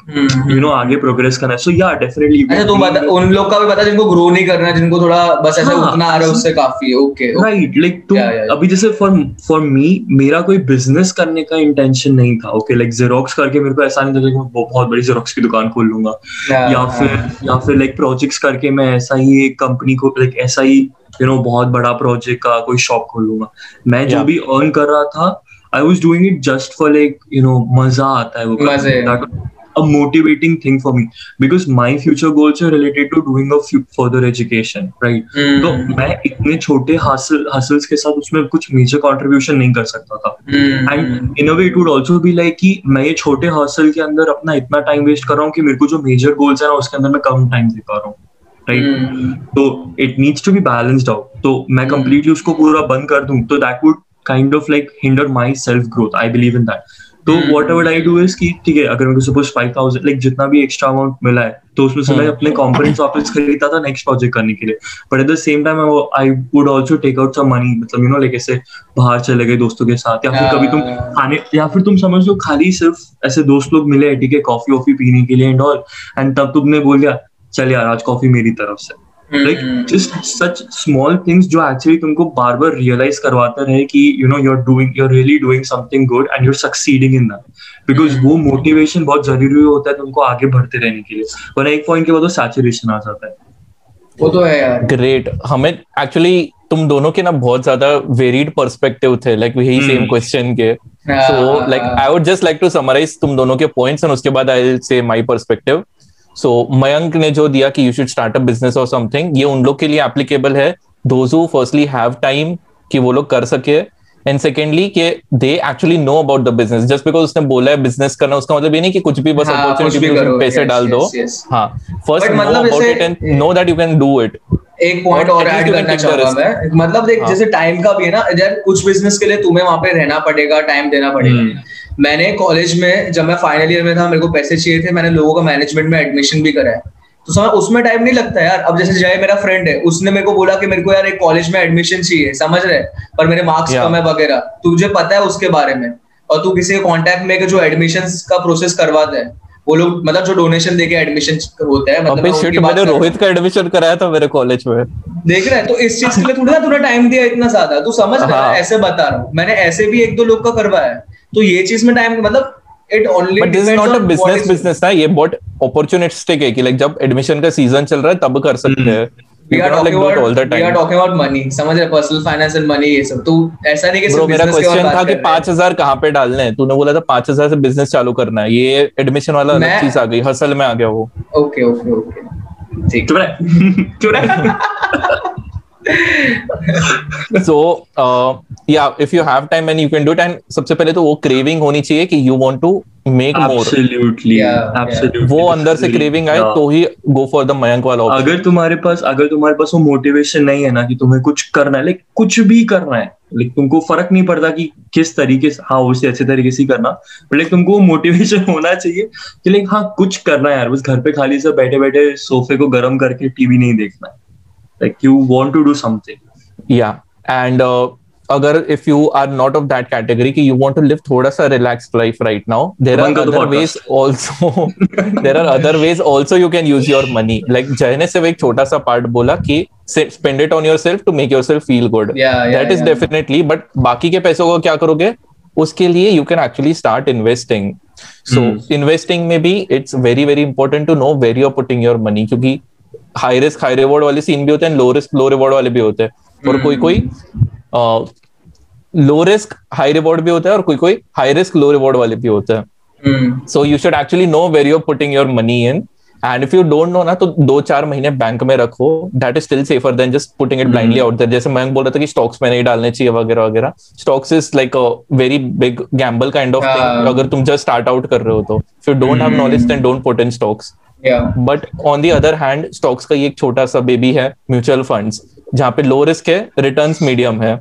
यू नो आगे प्रोग्रेस करना है। सो या डेफिनेटली अच्छा तू बता उन लोग का भी बता जिनको ग्रो नहीं करना है जिनको थोड़ा बस ऐसा हाँ, उतना आ रहा है उससे काफ़ी है। ओके राइट लाइक तू अभी जैसे फॉर फॉर मी मेरा कोई बिज़नेस करने का इंटेंशन नहीं था ओके लाइक जेरोक्स करके मेरे को ऐसा नहीं था कि मैं बहुत बड़ी जेरोक्स की दुकान खोल लूँगा। या फिर या फिर लाइक प्रोजेक्ट्स करके मैं ऐसा ही एक कंपनी को लाइक ऐसा ही यू नो बहुत बड़ा प्रोजेक्ट का कोई शॉप खोल लूँगा मैं जो भी अर्न कर रहा था I was doing it just for like you know मज़ा आता है वो a motivating thing for me because my future goals are related to doing a further education right? mm. तो मैं इतने छोटे हासिल हासिल्स के साथ उसमें कुछ मेजर कंट्रीब्यूशन नहीं कर सकता था। And in a way it would also be like कि मैं ये छोटे हासिल के अंदर अपना इतना टाइम वेस्ट कर रहा हूँ कि मेरे को जो मेजर गोल्स है ना उसके अंदर मैं कम टाइम दे पा रहा हूँ। राइट तो it needs to be balanced out तो मैं कंप्लीटली hmm. उसको पूरा बंद कर दूँ तो that would kind of like hinder my self growth I believe in that तो whatever I do is की ठीक है अगर मेरे को सपोज़ फाइव थाउज़ेंड लाइक जितना भी एक्स्ट्रा अमाउंट मिला है तो उसमें से मैं hmm. अपने कॉम्पोनेंट्स वापस खरीदता था नेक्स्ट प्रोजेक्ट करने के लिए. But at the same time I would also take out some money मतलब यू नो लाइक ऐसे बाहर चले गए दोस्तों के साथ या फिर कभी तुम खाने या फिर तुम समझ लो खाली सिर्फ़ ऐसे दोस्त लोग मिले ठीक है कॉफ़ी वॉफी पीने के लिए एंड ऑल एंड तब तुमने बोल दिया चल यार आज कॉफ़ी मेरी तरफ़ से। Like just such small things जो एक्चुअली तुमको बार बार रियलाइज़ करवाते रहे कि you know you are doing you are really doing something good and you are succeeding in that because वो मोटिवेशन बहुत ज़रूरी होता है तुमको आगे बढ़ते रहने के लिए। वरना एक पॉइंट के बाद वो सैचुरेशन आ जाता है। वो तो है यार। ग्रेट हमें एक्चुअली तुम दोनों के ना बहुत ज़्यादा वेरिड पर्सपेक्टिव थे लाइक यही सेम क्वेश्चन के। So like I would just like to summarise तुम दोनों के पॉइंट्स एंड उसके बाद I will say my perspective so Mayank ने जो दिया कि you should start a business और समथिंग ये उन लोग के लिए एप्लीकेबल है। Those who firstly have time कि वो लोग कर सके। एंड सेकेंडली कि they actually know about the business just because उसने बोला है बिज़नेस करना उसका मतलब ये नहीं कि कुछ भी बस अपॉर्चुनिटी हाँ, पैसे yes, डाल yes, दो। yes. हाँ first know about it and know that you can do it एक पॉइंट और ऐड करना चाहूँगा मैं। मतलब देख हाँ. जैसे टाइम का भी है ना जब कुछ बिज़नेस के लिए तुम्हें वहाँ पे रहना पड़ेगा टाइम देना पड़ेगा। hmm. मैंने कॉलेज में जब मैं फाइनल ईयर में था मेरे को पैसे चाहिए थे मैंने लोगों का मैनेजमेंट में एडमिशन भी करा है। तो समझ उसमें टाइम नहीं लगता यार। अब जैसे जय मेरा फ्रेंड है उसने मेरे को बोला कि मेरे को यार एक कॉलेज में एडमिशन चाहिए समझ रहे? पर मेरे मार्क्स कम है वगैरह। तुझे पता है उसके बारे में। और तू किसी के कॉन्टेक्ट में जो एडमिशन का प्रोसेस करवाता है वो लोग मतलब जो डोनेशन देके एडमिशन होता है मतलब शिट मैंने। रोहित का एडमिशन कराया था मेरे कॉलेज में। देख रहा है तो इस चीज़ के लिए थोड़ा ना तूने टाइम दिया इतना ज़्यादा। तू समझ रहा हाँ। है। ऐसे बता रहा हूँ। मैंने ऐसे भी एक दो लोग का करवाया है। तो ये चीज़ में टाइम मतलब it only but this is not a business business ना ये बहुत अपॉर्चुनिस्टिक है कि लाइक जब एडमिशन का सीज़न चल रहा है तब कर सकते हैं। We are talking do all the about we are talking about money. समझ रहे पर्सनल फाइनेंस एंड मनी ये सब। तू ऐसा नहीं कि सिर्फ़ मेरा क्वेश्चन था कि पाँच हज़ार कहाँ पे डालने हैं? तूने बोला था पाँच हज़ार से बिज़नेस चालू करना है। ये एडमिशन वाला अलग चीज़ आ गई हसल में आ गया वो। ओके ओके ओके ठीक। चुप रहे। चुप रहे। सो या if you have time and you can do it and सबसे पहले तो वो क्रेविंग होनी चाहिए कि you want to make more absolutely Yeah, yeah. Absolutely वो अंदर से क्रेविंग आए तो ही गो फॉर द मयंक वाला ऑप्शन अगर तुम्हारे पास अगर तुम्हारे पास वो मोटिवेशन नहीं है ना कि तुम्हें कुछ करना है लाइक कुछ भी करना है लाइक तुमको फ़र्क नहीं पड़ता कि किस तरीके से हाँ उसे अच्छे तरीके से करना बट लाइक तुमको मोटिवेशन होना चाहिए कि लाइक हाँ कुछ करना है यार बस घर पे खाली से बैठे बैठे सोफे को गर्म करके टीवी नहीं देखना है। Like you want to do something या एंड अगर if you are not of that category कि यू वांट टू लिव थोड़ा सा relaxed life right now there are other ways also there are other ways also you can use your money like Jay ने सिर्फ़ एक छोटा सा part बोला कि spend it on yourself to make yourself feel good Yeah, yeah, that is yeah. Definitely but बाकी के पैसों को क्या करोगे? उसके लिए you can actually start investing so investing में भी it's very very important to know where you are putting your money क्योंकि हाई रिस्क हाई रिवॉर्ड वाले सीन भी होते हैं लो रिस्क लो रिवॉर्ड वाले भी होते हैं। और कोई कोई लो रिस्क हाई रिवॉर्ड भी होता है और कोई कोई हाई रिस्क लो रिवॉर्ड वाले भी होते हैं। So you should actually know where you putting your money in and if you don't know ना तो दो चार महीने बैंक में रखो। That is still safer than just putting it blindly out there जैसे मैं बोल रहा था कि स्टॉक्स में नहीं डालने चाहिए वगैरह वगैरह। Stocks is like a very big gamble kind of thing. अगर तुम जस्ट स्टार्ट आउट कर रहे हो तो। If you don't have knowledge then don't put in stocks but on the other hand stocks का ये एक छोटा सा बेबी है म्यूचुअल फंड्स जहाँ पे लो रिस्क है रिटर्न्स मीडियम है।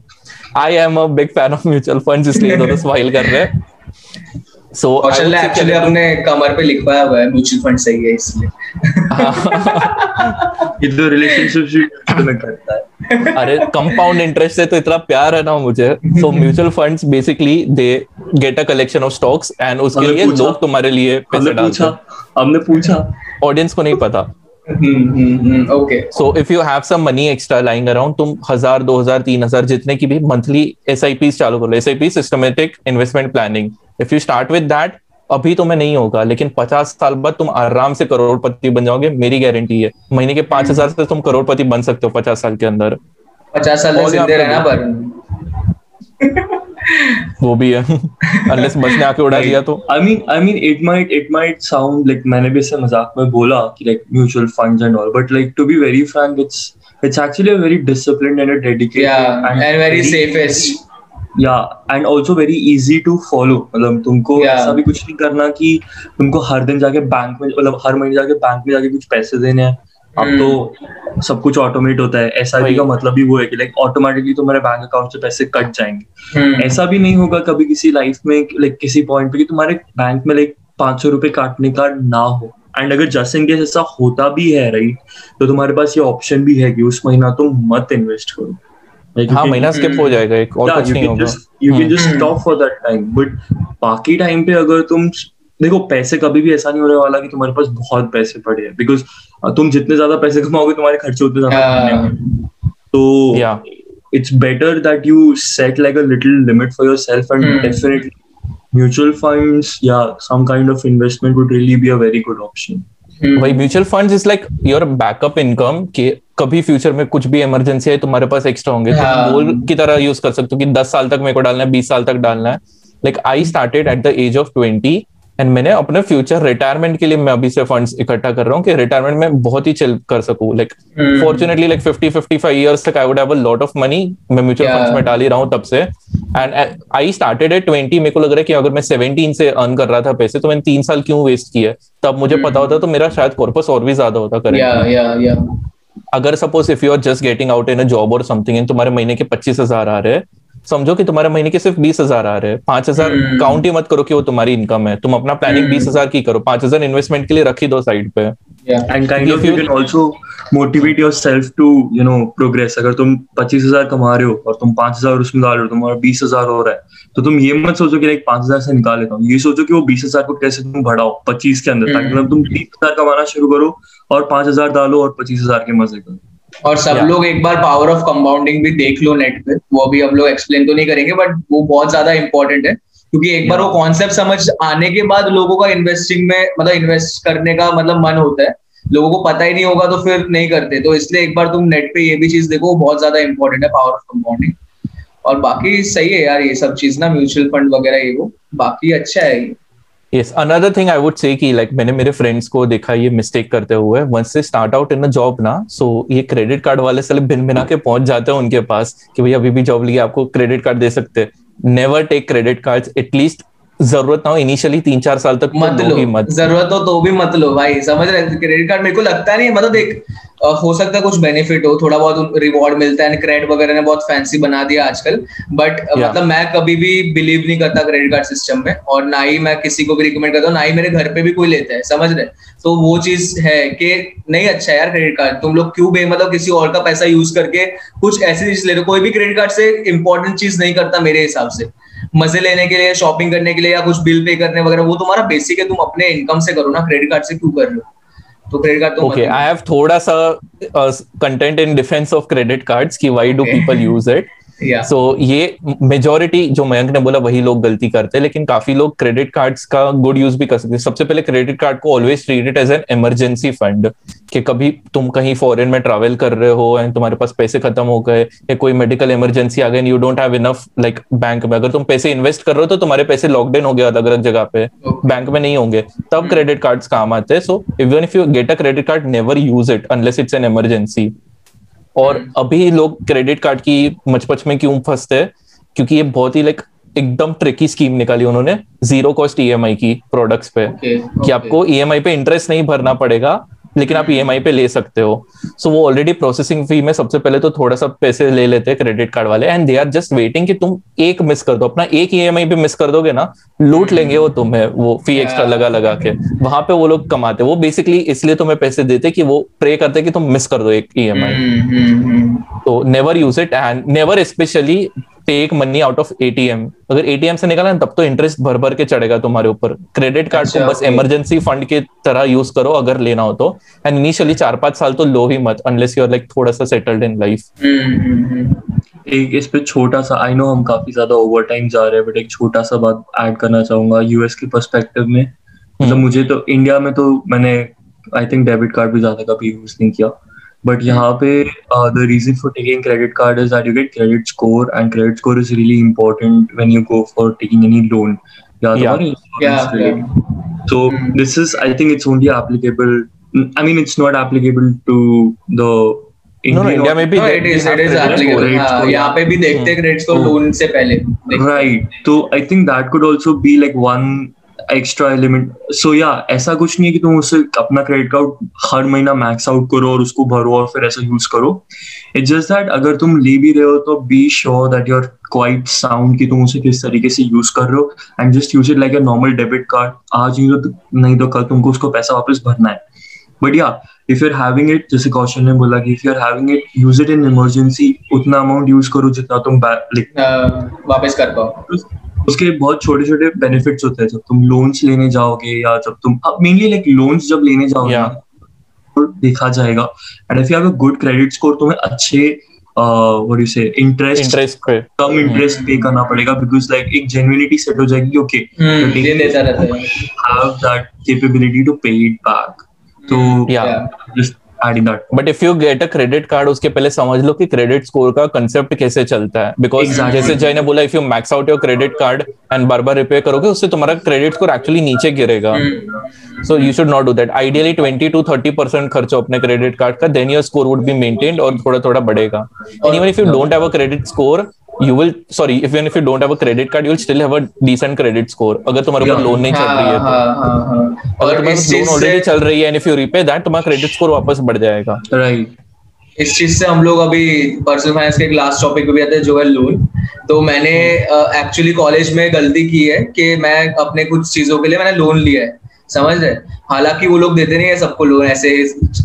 I am a big fan of mutual funds इसलिए दोनों स्माइल कर रहे हैं। सो कौशल ने एक्चुअली अपने कमर पे लिखवाया हुआ है म्यूचुअल फंड सही है इसलिए। ये तो रिलेशनशिप में करता है। अरे कंपाउंड इंटरेस्ट से तो इतना प्यार है ना मुझे। So mutual funds basically they get a collection of stocks and उसके लिए लोग तुम्हारे लिए पैसे डालते हैं। हमने पूछा। ऑडियंस को नहीं पता। Okay so if you have some money extra lying around तुम हज़ार दो हज़ार तीन हज़ार जितने की भी मंथली एस आई पी चालू करो S I P systematic investment planning if you start with that अभी तुम्हें नहीं होगा लेकिन पचास साल बाद तुम आराम से करोड़पति बन जाओगे मेरी गारंटी है। महीने के पाँच हज़ार से तुम करोड़पति बन सकते हो पचास साल के अंदर। पचास साल रहना पर वो भी है। अनलेस मच आके उड़ा दिया तो। I mean I mean it might it might sound like मैंने भी इसे मज़ाक में बोला कि like mutual funds and all but like to be very frank it's it's actually a very disciplined and a dedicated and very safest या and also very easy to follow मतलब तुमको ऐसा भी कुछ नहीं करना कि तुमको हर दिन जाके बैंक में मतलब हर महीने जाके बैंक में जाके कुछ पैसे देने हैं। अब हम्म। तो सब कुछ ऑटोमेट होता है। एस। का मतलब भी वो है कि लाइक ऑटोमेटिकली तुम्हारे बैंक अकाउंट से पैसे कट जाएँगे। हम्म, ऐसा भी नहीं होगा कभी किसी लाइफ में लाइक किसी पॉइंट पे कि तुम्हारे बैंक में लाइक पाँच सौ रुपए काटने का ना हो। एंड अगर जस्ट इन केस ऐसा होता भी है राइट तो तुम्हारे पास ये ऑप्शन भी है कि उस महीना तुम मत इन्वेस्ट करो। Like, हाँ महीना स्किप हो जाएगा एक और कुछ नहीं होगा। just- you can just hmm. stop for that बाकी टाइम पे अगर तुम देखो पैसे कभी भी ऐसा नहीं होने वाला कि तुम्हारे पास बहुत पैसे पड़े हैं। बिकॉज़ तुम जितने ज़्यादा पैसे कमाओगे तुम्हारे खर्चे उतने ज़्यादा Yeah. तो better that you set like a little limit for yourself and Hmm. definitely mutual funds yeah some kind of investment would really be a very good hmm, भाई mutual funds is like your backup income कि कभी future में कुछ भी emergency है तुम्हारे पास extra होंगे तो हाँ। गोल की तरह यूज़ कर सकते हो कि दस साल तक मेरे को डालना है बीस साल तक डालना है like I started at the age of twenty and मैंने अपने फ्यूचर रिटायरमेंट के लिए मैं अभी से फंड्स इकट्ठा कर रहा हूँ कि रिटायरमेंट में बहुत ही चिल कर सकूँ। लाइक। फॉर्चुनेटली लाइक 50 55 इयर्स तक I would have a lot of money मैं म्यूचुअल फंड्स में डाल ही रहा हूँ तब से। एंड आई स्टार्टेड एट 20 मेरे को लग रहा है कि अगर मैं 17 से अर्न कर रहा था पैसे तो मैंने तीन साल क्यों वेस्ट किए? तब मुझे पता होता तो मेरा शायद कॉर्पस और भी ज़्यादा होता करें yeah yeah yeah. अगर suppose if you are just getting out in a job और समथिंग इन तुम्हारे महीने के पच्चीस हज़ार आ रहे हैं समझो कि तुम्हारे महीने के सिर्फ़ बीस हज़ार आ रहे हैं। पाँच हज़ार हम्म। काउंट ही मत करो कि वो तुम्हारी इनकम है। तुम अपना प्लानिंग हम्म। बीस हज़ार की करो। पाँच हज़ार इन्वेस्टमेंट के लिए रखी दो साइड पे। And kind of you can also motivate yourself to you know progress अगर तुम पच्चीस हज़ार कमा रहे हो और तुम पाँच हज़ार उसमें डाल रहे हो तुम्हारा बीस हज़ार हो रहा है तो तुम ये मत सोचो कि लाइक पाँच हज़ार से निकाल लेता हूँ। ये सोचो कि वो बीस हज़ार को कैसे तुम बढ़ाओ पच्चीस के अंदर ताकि मतलब तुम बीस हज़ार कमाना शुरू करो और पाँच हज़ार डालो और पच्चीस हज़ार के मज़े करो। और सब yeah. लोग एक बार पावर ऑफ़ कंपाउंडिंग भी देख लो नेट पे। वो अभी हम लोग एक्सप्लेन तो नहीं करेंगे बट वो बहुत ज़्यादा इंपॉर्टेंट है। क्योंकि एक बार वो कॉन्सेप्ट समझ आने के बाद लोगों का इन्वेस्टिंग में मतलब इन्वेस्ट करने का मतलब मन होता है। लोगों को पता ही नहीं होगा तो फिर नहीं करते। तो इसलिए एक बार तुम नेट पे ये भी चीज़ देखो बहुत ज़्यादा इंपॉर्टेंट है पावर ऑफ़ कंपाउंडिंग और बाकी सही है यार ये सब चीज़ ना म्यूचुअल फंड वगैरह ये वो। बाकी अच्छा है ये। Yes another thing I would say कि लाइक मैंने मेरे फ्रेंड्स को देखा ये मिस्टेक करते हुए, once they start out in a job ना सो ये क्रेडिट कार्ड वाले साले बिन बिना के पहुँच जाते हैं उनके पास कि भाई अभी भी जॉब लिए आपको क्रेडिट कार्ड दे सकते हैं। Never take credit cards at least ज़रूरत ना हो इनिशियली तीन चार साल तक मत लो। मत। ज़रूरत हो तो भी मत लो भाई समझ रहे क्रेडिट कार्ड मेरे को लगता नहीं मतलब एक हो सकता है कुछ बेनिफिट हो थोड़ा बहुत रिवॉर्ड मिलता है क्रेडिट वगैरह ने बहुत फैंसी बना दिया आजकल बट मतलब मैं कभी भी बिलीव नहीं करता क्रेडिट कार्ड सिस्टम में और ना ही मैं किसी को भी रिकमेंड करता हूँ ना ही मेरे घर पे भी कोई लेता है समझ रहे तो वो चीज़ है कि नहीं अच्छा यार क्रेडिट कार्ड तुम लोग क्यों बे मतलब किसी और का पैसा यूज़ करके कुछ ऐसी चीज़ ले रहे हो कोई भी क्रेडिट कार्ड से इंपॉर्टेंट चीज़ नहीं करता मेरे हिसाब से। मज़े लेने के लिए शॉपिंग करने के लिए या कुछ बिल पे करने वगैरह वो तुम्हारा बेसिक है तुम अपने इनकम से करो ना क्रेडिट कार्ड से क्यों कर रहे हो? तो क्रेडिट कार्ड तो ओके आई हैव थोड़ा सा content in defence of credit cards कि why do people use it so so, ये मेजोरिटी जो मयंक ने बोला वही लोग गलती करते हैं लेकिन काफ़ी लोग क्रेडिट कार्ड्स का गुड यूज़ भी कर सकते हैं। सबसे पहले क्रेडिट कार्ड को always treat it as an emergency fund कि कभी तुम कहीं फॉरेन में ट्रैवल कर रहे हो एंड तुम्हारे पास पैसे खत्म हो गए या कोई मेडिकल इमरजेंसी आ गई you don't have enough like bank में। अगर तुम पैसे इन्वेस्ट कर रहे हो तो तुम्हारे पैसे लॉकड इन हो गए अलग अलग जगह पे बैंक में नहीं होंगे। तब क्रेडिट hmm. कार्ड्स काम आते हैं। So even if you get a credit card never use it unless it's an emergency और हम्म। अभी लोग क्रेडिट कार्ड की मचपच में क्यों फंसते हैं क्योंकि ये बहुत ही लाइक एकदम ट्रिकी स्कीम निकाली उन्होंने ज़ीरो कॉस्ट ईएमआई की प्रोडक्ट्स पे okay, okay. कि आपको ईएमआई पे इंटरेस्ट नहीं भरना पड़ेगा लेकिन आप ईएमआई पे ले सकते हो। सो so, वो ऑलरेडी प्रोसेसिंग फ़ी में सबसे पहले तो थोड़ा सा पैसे ले लेते हैं क्रेडिट कार्ड वाले। And they are just waiting कि तुम एक मिस कर दो। अपना एक ईएमआई पे मिस कर दोगे ना लूट हम्म। लेंगे वो तुम्हें वो फ़ी एक्स्ट्रा लगा लगा के। वहाँ पे वो लोग कमाते वो बेसिकली इसलिए तुम्हें पैसे देते कि वो प्रे करते कि तुम मिस कर दो एक ई हम्म, तो never use it and never specially take money out of ATM अगर एटीएम से निकाला तब तो इंटरेस्ट भर भर के चढ़ेगा तुम्हारे ऊपर। क्रेडिट कार्ड को बस इमरजेंसी फंड की तरह यूज़ करो अगर लेना हो तो। एंड इनिशियली चार पाँच साल तो लो ही मत अनलेस यू आर लाइक थोड़ा सा सेटल्ड इन लाइफ एक इस पे छोटा सा आई नो हम काफ़ी ज़्यादा ओवर टाइम जा रहे हैं बट एक छोटा सा बात ऐड करना चाहूँगा यूएस के पर्सपेक्टिव में। मतलब हम्म। मुझे तो इंडिया में तो मैंने आई थिंक डेबिट कार्ड भी ज़्यादा कभी यूज़ नहीं किया। बट यहाँ पे the reason for taking credit card is that you get credit score and credit score is really important when you go for taking any loan so this is I think it's only applicable I mean it's not applicable to the India में भी it is it is actually यहाँ पे भी देखते हैं credit score loan से पहले। Right तो I think that could also be like one extra element so या ऐसा कुछ नहीं है कि तुम उसे अपना क्रेडिट कार्ड हर महीना मैक्स आउट करो और उसको भरो और फिर ऐसा यूज़ करो। इट्स जस्ट दैट अगर तुम ले भी रहे हो तो be sure that you're quite sound कि तुम उसे किस तरीके से यूज़ कर रहे हो। And just use it like a normal debit card आज ही तो नहीं तो कल तुमको उसको पैसा वापस भरना है। बट या if you are having it जैसे कौशल ने बोला कि if you are having it use it in emergency उतना अमाउंट यूज़ करो जितना तुम लाइक वापस कर पाओ। उसके बहुत छोटे छोटे बेनिफिट्स होते हैं। जब तुम लोन्स लेने जाओगे या जब तुम मेनली लाइक लोन्स जब लेने जाओगे yeah. तो देखा जाएगा। And if you have a good credit score तुम्हें अच्छे what you say interest interest pay. Come interest pay करना पड़ेगा बिकॉज़ लाइक एक जेन्युइनिटी सेट हो जाएगी okay have that capability to pay it back तो just adding that but if you get a credit card उसके पहले समझ लो कि क्रेडिट स्कोर का कंसेप्ट कैसे चलता है। Because exactly. जैसे जय ने बोला if you max out your credit card and बार बार रिपेयर करोगे उससे तुम्हारा क्रेडिट स्कोर एक्चुअली नीचे गिरेगा। So you should not do that ideally twenty to thirty percent खर्चो अपने क्रेडिट कार्ड का then your score would be maintained और थोड़ा थोड़ा बढ़ेगा and even if you don't have a credit score you will sorry if even if you don't have a credit card you will still have a decent credit score. अगर तुम्हारे ऊपर loan नहीं चल रही है तो। अगर तुम्हारे लोन ऑलरेडी चल रही है and if you repay that तुम्हारा क्रेडिट स्कोर वापस बढ़ जाएगा। राइट इस चीज़ से हम लोग अभी पर्सनल फाइनेंस के लास्ट टॉपिक पे भी आते हैं जो है लोन तो मैंने एक्चुअली कॉलेज में गलती की है कि मैं अपने कुछ चीज़ों के लिए मैंने लोन लिया है। समझ रहे हालाँकि वो लोग देते नहीं है सबको लोन ऐसे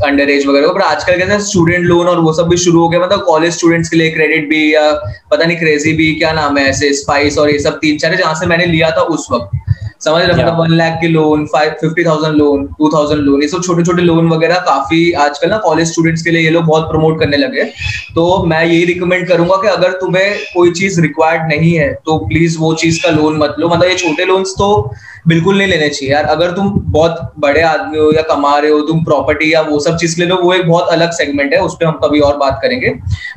अंडर एज वगैरह पर आजकल हैं स्टूडेंट लोन और वो सब भी शुरू हो गया मतलब कॉलेज स्टूडेंट्स के लिए क्रेडिट भी या पता नहीं क्रेजी भी क्या नाम है ऐसे स्पाइस और ये सब तीन चार जहाँ से मैंने लिया था उस वक्त। समझ रहे मतलब वन लाख के loan five fifty thousand loan two thousand loan ये सब छोटे छोटे लोन वगैरह काफ़ी आजकल ना कॉलेज स्टूडेंट्स के लिए ये लोग बहुत प्रमोट करने लगे तो मैं यही रिकमेंड करूँगा कि अगर तुम्हें कोई चीज़ रिक्वायर्ड नहीं है तो प्लीज़ वो चीज़ का लोन मत लो। मतलब ये छोटे लोन्स तो बिल्कुल नहीं लेने चाहिए यार। अगर तुम बहुत बड़े आदमी हो या कमा रहे हो तुम प्रॉपर्टी या वो सब चीज़ ले लो वो एक बहुत अलग सेगमेंट है उस पर हम कभी और बात करेंगे।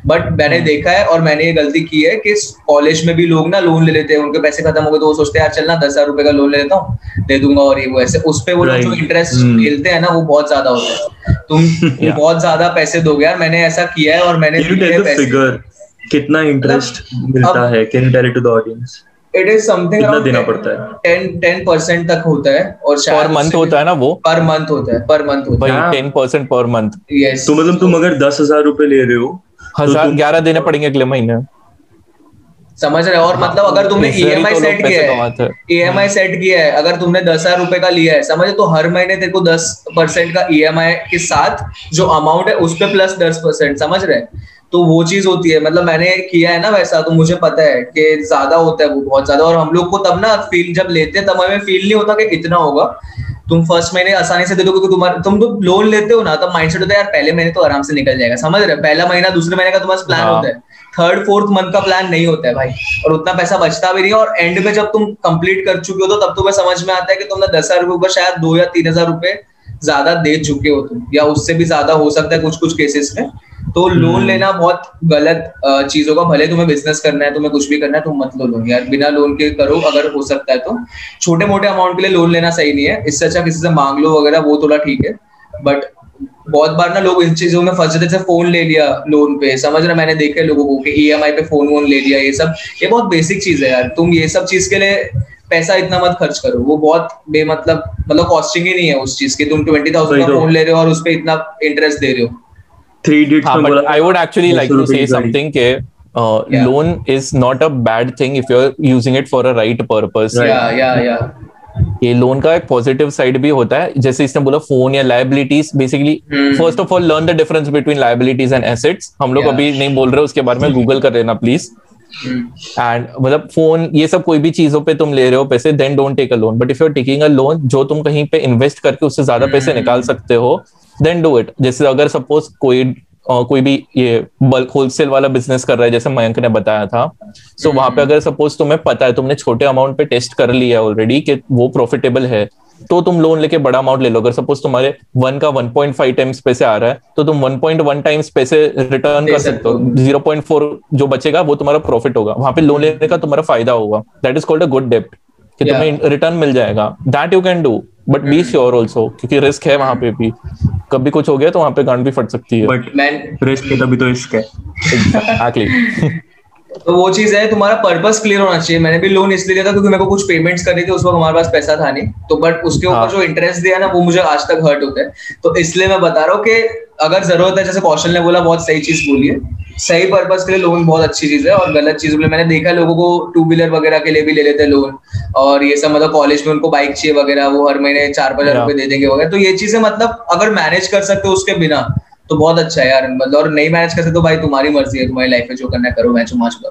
बट मैंने हम्म। देखा है और मैंने ये गलती की है कि कॉलेज में भी लोग ना लोन ले लेते हैं उनके पैसे खत्म हो गए तो वो सोचते हैं यार चलना दस हज़ार रुपए का लोन ले लेता हूँ दे दूँगा और ये वो ऐसे। उस पर वो जो इंटरेस्ट हम्म। हैं ना वो बहुत ज़्यादा होता है। तुम बहुत ज़्यादा पैसे दोगे यार। मैंने ऐसा किया है और मैंने कितना इंटरेस्ट मिलता है? Can you tell it to the audience it is something around देना पड़ता है? टेन टेन परसेंट तक होता है और पर मंथ होता है ना वो? पर मंथ होता है पर मंथ होता है। Ten percent per month yes तो मतलब तुम अगर दस हज़ार रुपए ले रहे हो तो हज़ार ग्यारह देने पड़ेंगे अगले महीने। समझ रहे और मतलब अगर तुमने ई एम आई सेट किया है ई एम आई सेट किया है अगर तुमने दस हज़ार रुपए का लिया है समझ तो हर महीने तेरे को दस परसेंट का ई एम आई के साथ जो अमाउंट है उस पर प्लस दस परसेंट समझ रहे तो वो चीज़ होती है। मतलब मैंने किया है ना वैसा तो मुझे पता है कि ज़्यादा होता है वो बहुत ज़्यादा। और हम लोग को तब ना फील जब लेते हैं तब हमें फील नहीं होता कि इतना होगा। तुम फ़र्स्ट महीने आसानी से दे दो क्योंकि तुम्हारे तुम तो लोन लेते हो ना तब माइंड सेट होता है यार पहले महीने तो आराम से निकल जाएगा। समझ रहे पहला महीना दूसरे महीने का तुम्हारा प्लान हाँ। होता है। थर्ड फोर्थ मंथ का प्लान नहीं होता है भाई। और उतना पैसा बचता भी नहीं है। और एंड में जब तुम कंप्लीट कर चुके हो तो तब तुम्हें समझ में आता है कि तुमने दस हज़ार रुपए शायद दो या तीन हज़ार रुपए ज़्यादा दे चुके हो तुम या उससे भी ज़्यादा हो सकता है कुछ कुछ केसेस में। तो लोन हम्म। लेना बहुत गलत चीज़ होगा भले तुम्हें बिज़नेस करना है तुम्हें कुछ भी करना है तुम मत लो लोन यार बिना लोन के करो अगर हो सकता है तो। छोटे मोटे अमाउंट के लिए लोन लेना सही नहीं है। इससे अच्छा किसी से मांग लो वगैरह वो थोड़ा ठीक है। बट बहुत बार ना लोग इन चीज़ों में फंस जाते फ़ोन ले लिया लोन पे। समझ रहे मैंने देखे लोगों को कि ईएमआई पे फ़ोन वोन ले लिया ये सब। ये बहुत बेसिक चीज़ है यार। तुम ये सब चीज़ के लिए पैसा इतना मत खर्च करो। वो बहुत बेमतलब मतलब कॉस्टिंग ही नहीं है उस चीज़ की। तुम ट्वेंटी थाउज़ेंड का फ़ोन ले रहे हो और उस पर इतना इंटरेस्ट दे रहे हो। हाँ, but I would actually like to say something के uh, yeah. loan is not a bad thing if you're using it for a right purpose. Right. Yeah, yeah, yeah. ये लोन का एक पॉजिटिव साइड भी होता है जैसे इसने बोला फ़ोन या liabilities basically first of all learn the difference between liabilities and assets हम लोग yeah. अभी नहीं बोल रहे उसके बारे में गूगल कर लेना प्लीज़ एंड मतलब फ़ोन ये सब कोई भी चीज़ों पे तुम ले रहे हो पैसे then don't take a loan but if you are taking a loan जो तुम कहीं पे इन्वेस्ट करके उससे ज़्यादा पैसे hmm. निकाल सकते हो देन डू इट जैसे अगर सपोज़ कोई Uh, कोई भी ये बल्क होलसेल वाला बिज़नेस कर रहा है जैसे मयंक ने बताया था सो so, वहाँ पे हम्म। अगर सपोज़ तुम्हें पता है तुमने छोटे अमाउंट पे टेस्ट कर लिया है ऑलरेडी कि वो प्रॉफिटेबल है तो तुम लोन लेके बड़ा अमाउंट ले लो। अगर सपोज़ तुम्हारे वन का 1.5 टाइम्स पैसे आ रहा है तो तुम 1.1 टाइम्स पैसे रिटर्न कर सकते हो। 0.4 जो बचेगा वो तुम्हारा प्रॉफिट होगा। वहाँ पे लोन लेने का तुम्हारा फ़ायदा होगा। That is called a good डेप्ट कि तुम्हें रिटर्न मिल जाएगा। That you can do but be sure also क्योंकि रिस्क है वहाँ पे भी। कभी कुछ हो गया तो वहाँ पे गांड भी फट सकती है। बट रिस्क है तभी तो रिस्क है। एग्जैक्टली तो वो चीज़ है तुम्हारा पर्पस क्लियर होना चाहिए। मैंने भी लोन इसलिए लिया था क्योंकि मेरे को कुछ पेमेंट्स करनी थी उस वक्त हमारे पास पैसा था नहीं। तो बट उसके ऊपर हाँ. जो इंटरेस्ट दिया ना वो मुझे आज तक हर्ट होता है। तो इसलिए मैं बता रहा हूँ कि अगर ज़रूरत है जैसे कौशल ने बोला बहुत सही चीज़ बोली है। सही पर्पज के लिए लोन बहुत अच्छी चीज़ है और गलत चीज़ मैंने देखा लोगों को टू व्हीलर वगैरह के लिए भी ले लेते हैं लोन और ये सब मतलब कॉलेज में उनको बाइक चाहिए वगैरह वो हर महीने चार पाँच हज़ार रुपए दे देंगे वगैरह। तो ये चीज़ें मतलब अगर मैनेज कर सकते हो उसके बिना तो बहुत अच्छा है यार मतलब और नहीं मैनेज कर सकते तो भाई तुम्हारी मर्ज़ी है तुम्हारी लाइफ में जो करना है करो मैं चुमा चुका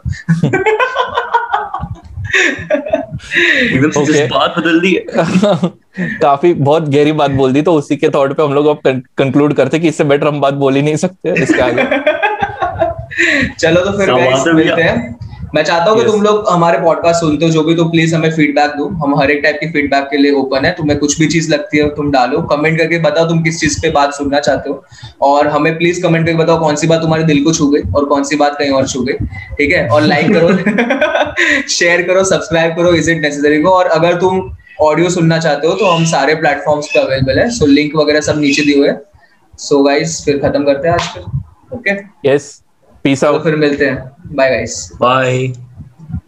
बात बदल दी काफ़ी बहुत गहरी बात बोल दी तो उसी के थॉट पे हम लोग अब कंक्लूड करते कि इससे बेटर हम बात बोल ही नहीं सकते इसके आगे। चलो तो फिर मिलते हैं। मैं चाहता हूँ कि तुम लोग हमारे पॉडकास्ट सुनते हो जो भी तो प्लीज़ हमें फीडबैक दो। हम हर एक टाइप की फीडबैक के लिए ओपन है। तुम्हें कुछ भी चीज़ लगती है तुम डालो। कमेंट करके बताओ तुम किस चीज़ पे बात सुनना चाहते हो। और हमें प्लीज़ कमेंट करके बताओ कौन सी बात तुम्हारे दिल को छू गई और कौन सी बात कहीं और छू गई। ठीक है? और लाइक करो शेयर करो सब्सक्राइब करो इज़ इट नेसेसरी को। और अगर तुम ऑडियो सुनना चाहते हो तो हम सारे प्लेटफॉर्म्स पे अवेलेबल है। सो लिंक वगैरह सब नीचे दिए हुए सो गाइस फिर खत्म करते हैं आज फिर। ओके यस पीस आउट फिर मिलते हैं. Bye guys bye